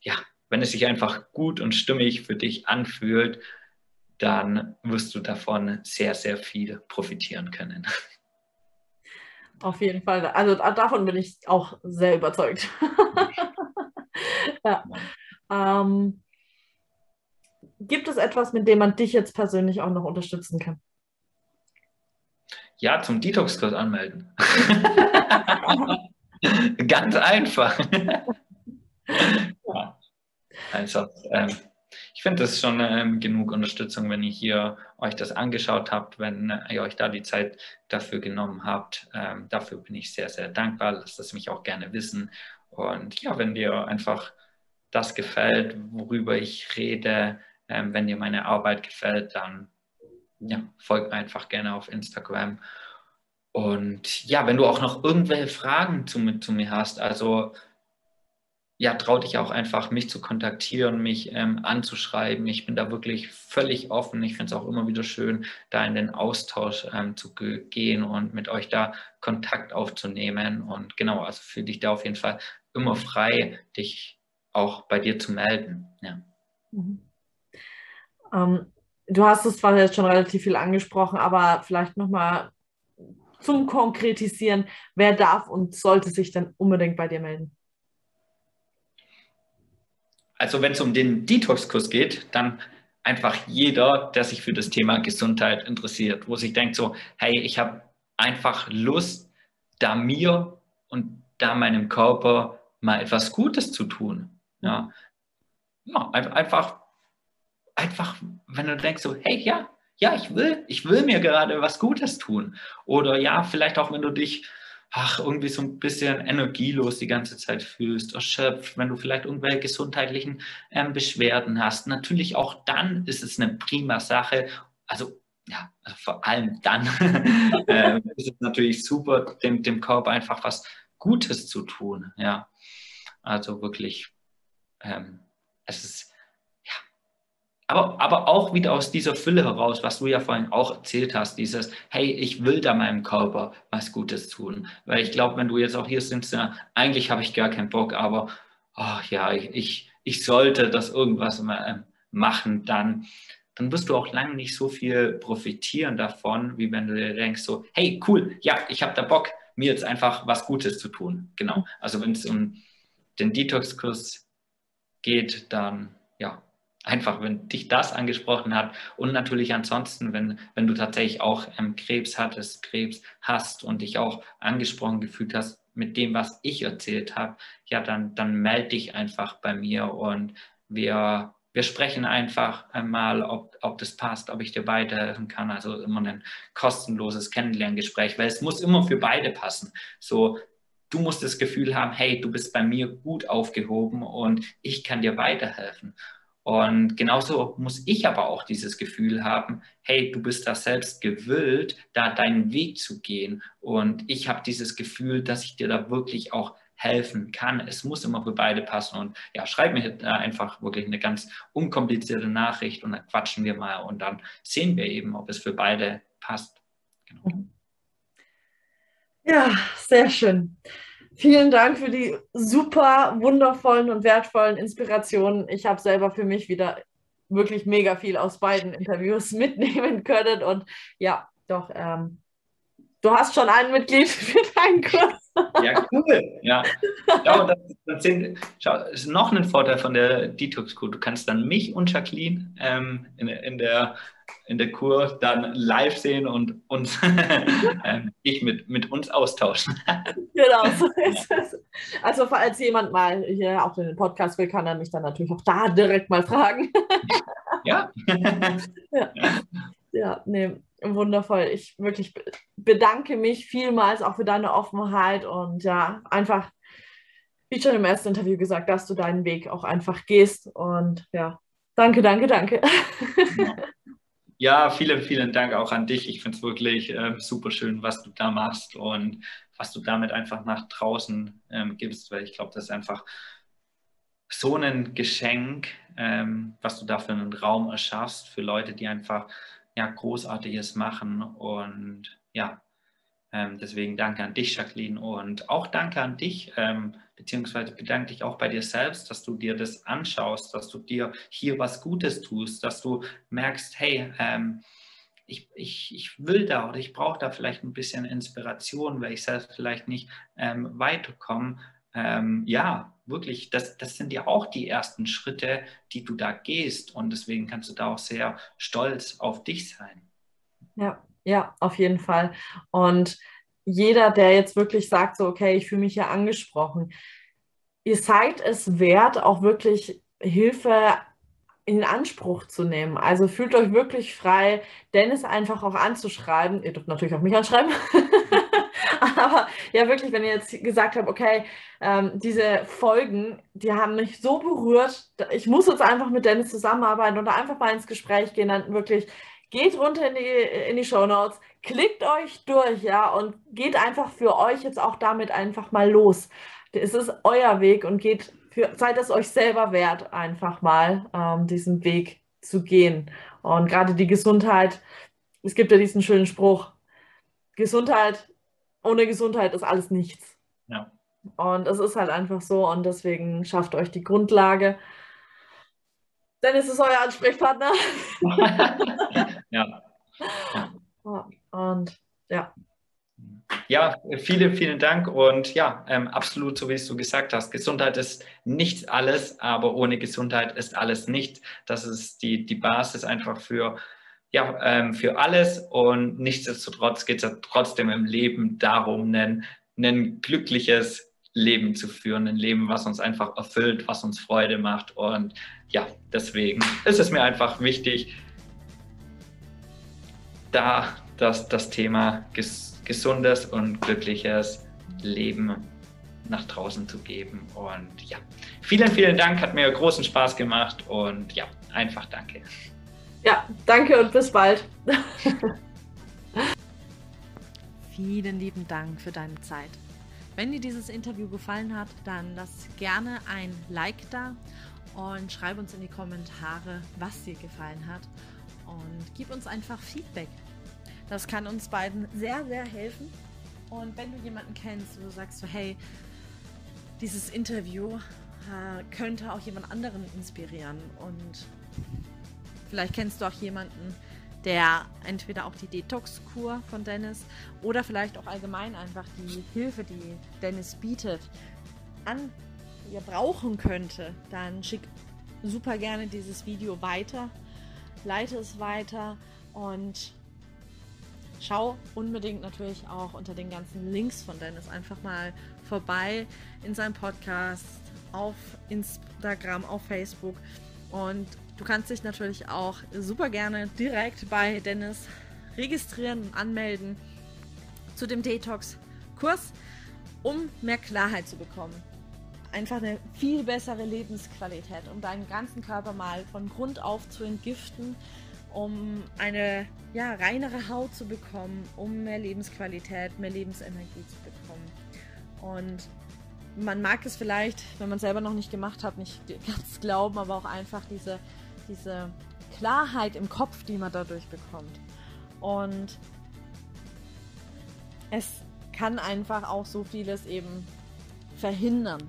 ja, wenn es sich einfach gut und stimmig für dich anfühlt, dann wirst du davon sehr, sehr viel profitieren können. Auf jeden Fall. Also davon bin ich auch sehr überzeugt. [LAUGHS] ja. ähm, gibt es etwas, mit dem man dich jetzt persönlich auch noch unterstützen kann? Ja, zum Detox-Kurs anmelden. [LAUGHS] [LAUGHS] Ganz einfach. Also, ähm, ich finde das schon ähm, genug Unterstützung, wenn ihr hier euch das angeschaut habt, wenn ihr euch da die Zeit dafür genommen habt. Ähm, dafür bin ich sehr, sehr dankbar. Lasst es mich auch gerne wissen. Und ja, wenn dir einfach das gefällt, worüber ich rede, ähm, wenn dir meine Arbeit gefällt, dann ja, folgt mir einfach gerne auf Instagram. Und ja, wenn du auch noch irgendwelche Fragen zu, zu mir hast, also ja, trau dich auch einfach, mich zu kontaktieren, mich ähm, anzuschreiben. Ich bin da wirklich völlig offen. Ich finde es auch immer wieder schön, da in den Austausch ähm, zu gehen und mit euch da Kontakt aufzunehmen. Und genau, also fühle dich da auf jeden Fall immer frei, dich auch bei dir zu melden. Ja. Mhm. Ähm, du hast es zwar jetzt schon relativ viel angesprochen, aber vielleicht nochmal zum Konkretisieren, wer darf und sollte sich dann unbedingt bei dir melden? Also wenn es um den Detox-Kurs geht, dann einfach jeder, der sich für das Thema Gesundheit interessiert, wo sich denkt so, hey, ich habe einfach Lust, da mir und da meinem Körper mal etwas Gutes zu tun. Ja, ja einfach, einfach, wenn du denkst so, hey, ja, ja, ich will, ich will mir gerade was Gutes tun. Oder ja, vielleicht auch, wenn du dich ach, irgendwie so ein bisschen energielos die ganze Zeit fühlst, erschöpft, wenn du vielleicht irgendwelche gesundheitlichen ähm, Beschwerden hast. Natürlich auch dann ist es eine prima Sache. Also ja, also vor allem dann [LAUGHS] äh, ist es natürlich super, dem, dem Körper einfach was Gutes zu tun. Ja, also wirklich, ähm, es ist aber, aber auch wieder aus dieser Fülle heraus, was du ja vorhin auch erzählt hast, dieses, hey, ich will da meinem Körper was Gutes tun. Weil ich glaube, wenn du jetzt auch hier sitzt, ja, eigentlich habe ich gar keinen Bock, aber oh, ja, ich, ich sollte das irgendwas ähm, machen, dann, dann wirst du auch lange nicht so viel profitieren davon, wie wenn du dir denkst, so, hey, cool, ja, ich habe da Bock, mir jetzt einfach was Gutes zu tun. Genau. Also wenn es um den Detox-Kurs geht, dann ja, einfach, wenn dich das angesprochen hat und natürlich ansonsten, wenn, wenn du tatsächlich auch ähm, Krebs hattest, Krebs hast und dich auch angesprochen gefühlt hast mit dem, was ich erzählt habe, ja, dann, dann melde dich einfach bei mir und wir, wir sprechen einfach einmal, ob, ob das passt, ob ich dir weiterhelfen kann. Also immer ein kostenloses Kennenlerngespräch, weil es muss immer für beide passen. So, du musst das Gefühl haben, hey, du bist bei mir gut aufgehoben und ich kann dir weiterhelfen. Und genauso muss ich aber auch dieses Gefühl haben, hey, du bist da selbst gewillt, da deinen Weg zu gehen. Und ich habe dieses Gefühl, dass ich dir da wirklich auch helfen kann. Es muss immer für beide passen. Und ja, schreib mir da einfach wirklich eine ganz unkomplizierte Nachricht und dann quatschen wir mal und dann sehen wir eben, ob es für beide passt. Genau. Ja, sehr schön. Vielen Dank für die super wundervollen und wertvollen Inspirationen. Ich habe selber für mich wieder wirklich mega viel aus beiden Interviews [LAUGHS] mitnehmen können. Und ja, doch, ähm, du hast schon ein Mitglied für deinen Kurs. Ja, cool. Ja, ja und das, das, sind, schau, das ist noch ein Vorteil von der Detox-Kur. Du kannst dann mich und Jacqueline ähm, in, in der in der Kur dann live sehen und uns [LAUGHS] ähm, ich mit, mit uns austauschen. genau, [LAUGHS] so ist es. Also falls jemand mal hier auch den Podcast will, kann er mich dann natürlich auch da direkt mal fragen. ja. [LAUGHS] ja. Ja, nee, wundervoll. Ich wirklich bedanke mich vielmals auch für deine Offenheit und ja, einfach, wie schon im ersten Interview gesagt, dass du deinen Weg auch einfach gehst und ja, danke, danke, danke. Ja. Vielen, vielen Dank auch an dich. Ich finde es wirklich äh, super schön, was du da machst und was du damit einfach nach draußen ähm, gibst, weil ich glaube, das ist einfach so ein Geschenk, ähm, was du da für einen Raum erschaffst für Leute, die einfach ja, Großartiges machen. Und ja, ähm, deswegen danke an dich, Jacqueline, und auch danke an dich, ähm, beziehungsweise bedanke dich auch bei dir selbst, dass du dir das anschaust, dass du dir hier was Gutes tust, dass du merkst, hey, ähm, ich, ich, ich will da oder ich brauche da vielleicht ein bisschen Inspiration, weil ich selbst vielleicht nicht ähm, weiterkomme. Ähm, ja, wirklich, das, das sind ja auch die ersten Schritte, die du da gehst und deswegen kannst du da auch sehr stolz auf dich sein. Ja, ja, auf jeden Fall. Und jeder, der jetzt wirklich sagt, so, okay, ich fühle mich hier angesprochen, ihr seid es wert, auch wirklich Hilfe in Anspruch zu nehmen. Also fühlt euch wirklich frei, Dennis einfach auch anzuschreiben. Ihr dürft natürlich auch mich anschreiben. Ja, wirklich, wenn ihr jetzt gesagt habt, okay, ähm, diese Folgen, die haben mich so berührt, ich muss jetzt einfach mit Dennis zusammenarbeiten oder einfach mal ins Gespräch gehen, dann wirklich geht runter in die, in die Show Notes, klickt euch durch, ja, und geht einfach für euch jetzt auch damit einfach mal los. Es ist euer Weg und geht für, seid es euch selber wert, einfach mal ähm, diesen Weg zu gehen. Und gerade die Gesundheit, es gibt ja diesen schönen Spruch, Gesundheit, ohne Gesundheit ist alles nichts. Ja. Und es ist halt einfach so und deswegen schafft euch die Grundlage dann ist euer Ansprechpartner. [LAUGHS] ja. Und ja. Ja, vielen, vielen Dank und ja, ähm, absolut so wie es du gesagt hast. Gesundheit ist nicht alles, aber ohne Gesundheit ist alles nicht. Das ist die, die Basis einfach für, ja, ähm, für alles und nichtsdestotrotz geht es ja trotzdem im Leben darum, ein, ein glückliches Leben zu führen, ein Leben, was uns einfach erfüllt, was uns Freude macht. Und ja, deswegen ist es mir einfach wichtig, da das, das Thema ges gesundes und glückliches Leben nach draußen zu geben. Und ja, vielen, vielen Dank, hat mir großen Spaß gemacht und ja, einfach danke. Ja, danke und bis bald. [LAUGHS] vielen lieben Dank für deine Zeit. Wenn dir dieses Interview gefallen hat, dann lass gerne ein Like da und schreib uns in die Kommentare, was dir gefallen hat und gib uns einfach Feedback. Das kann uns beiden sehr, sehr helfen. Und wenn du jemanden kennst, wo du sagst so, hey, dieses Interview äh, könnte auch jemand anderen inspirieren und vielleicht kennst du auch jemanden, der entweder auch die Detox-Kur von Dennis oder vielleicht auch allgemein einfach die Hilfe, die Dennis bietet, an ihr brauchen könnte, dann schick super gerne dieses Video weiter, leite es weiter und schau unbedingt natürlich auch unter den ganzen Links von Dennis einfach mal vorbei in seinem Podcast, auf Instagram, auf Facebook und Du kannst dich natürlich auch super gerne direkt bei Dennis registrieren und anmelden zu dem Detox-Kurs, um mehr Klarheit zu bekommen. Einfach eine viel bessere Lebensqualität, um deinen ganzen Körper mal von Grund auf zu entgiften, um eine ja, reinere Haut zu bekommen, um mehr Lebensqualität, mehr Lebensenergie zu bekommen. Und man mag es vielleicht, wenn man es selber noch nicht gemacht hat, nicht [LAUGHS] ganz glauben, aber auch einfach diese diese Klarheit im Kopf, die man dadurch bekommt. Und es kann einfach auch so vieles eben verhindern.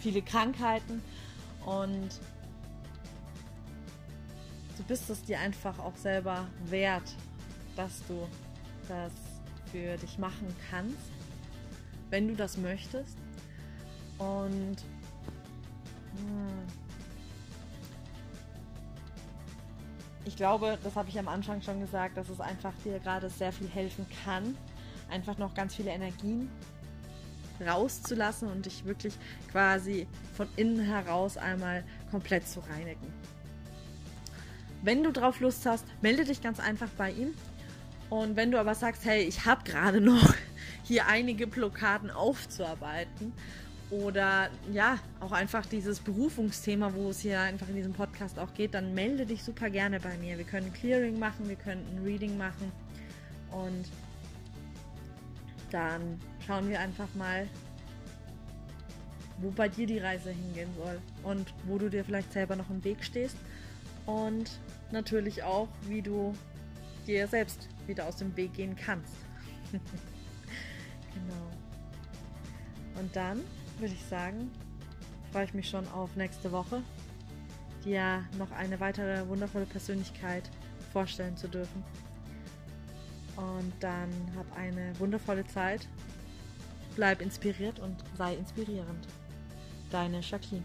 Viele Krankheiten und du bist es dir einfach auch selber wert, dass du das für dich machen kannst, wenn du das möchtest. Und hm, ich glaube, das habe ich am Anfang schon gesagt, dass es einfach dir gerade sehr viel helfen kann, einfach noch ganz viele Energien rauszulassen und dich wirklich quasi von innen heraus einmal komplett zu reinigen. Wenn du drauf Lust hast, melde dich ganz einfach bei ihm. Und wenn du aber sagst, hey, ich habe gerade noch [LAUGHS] hier einige Blockaden aufzuarbeiten oder ja, auch einfach dieses Berufungsthema, wo es hier einfach in diesem Podcast auch geht, dann melde dich super gerne bei mir. Wir können Clearing machen, wir können ein Reading machen und dann schauen wir einfach mal, wo bei dir die Reise hingehen soll und wo du dir vielleicht selber noch im Weg stehst und natürlich auch, wie du dir selbst wieder aus dem Weg gehen kannst. [LAUGHS] genau. Und dann würde ich sagen, freue ich mich schon auf nächste Woche, dir noch eine weitere wundervolle Persönlichkeit vorstellen zu dürfen. Und dann hab eine wundervolle Zeit. Bleib inspiriert und sei inspirierend. Deine Jacqueline.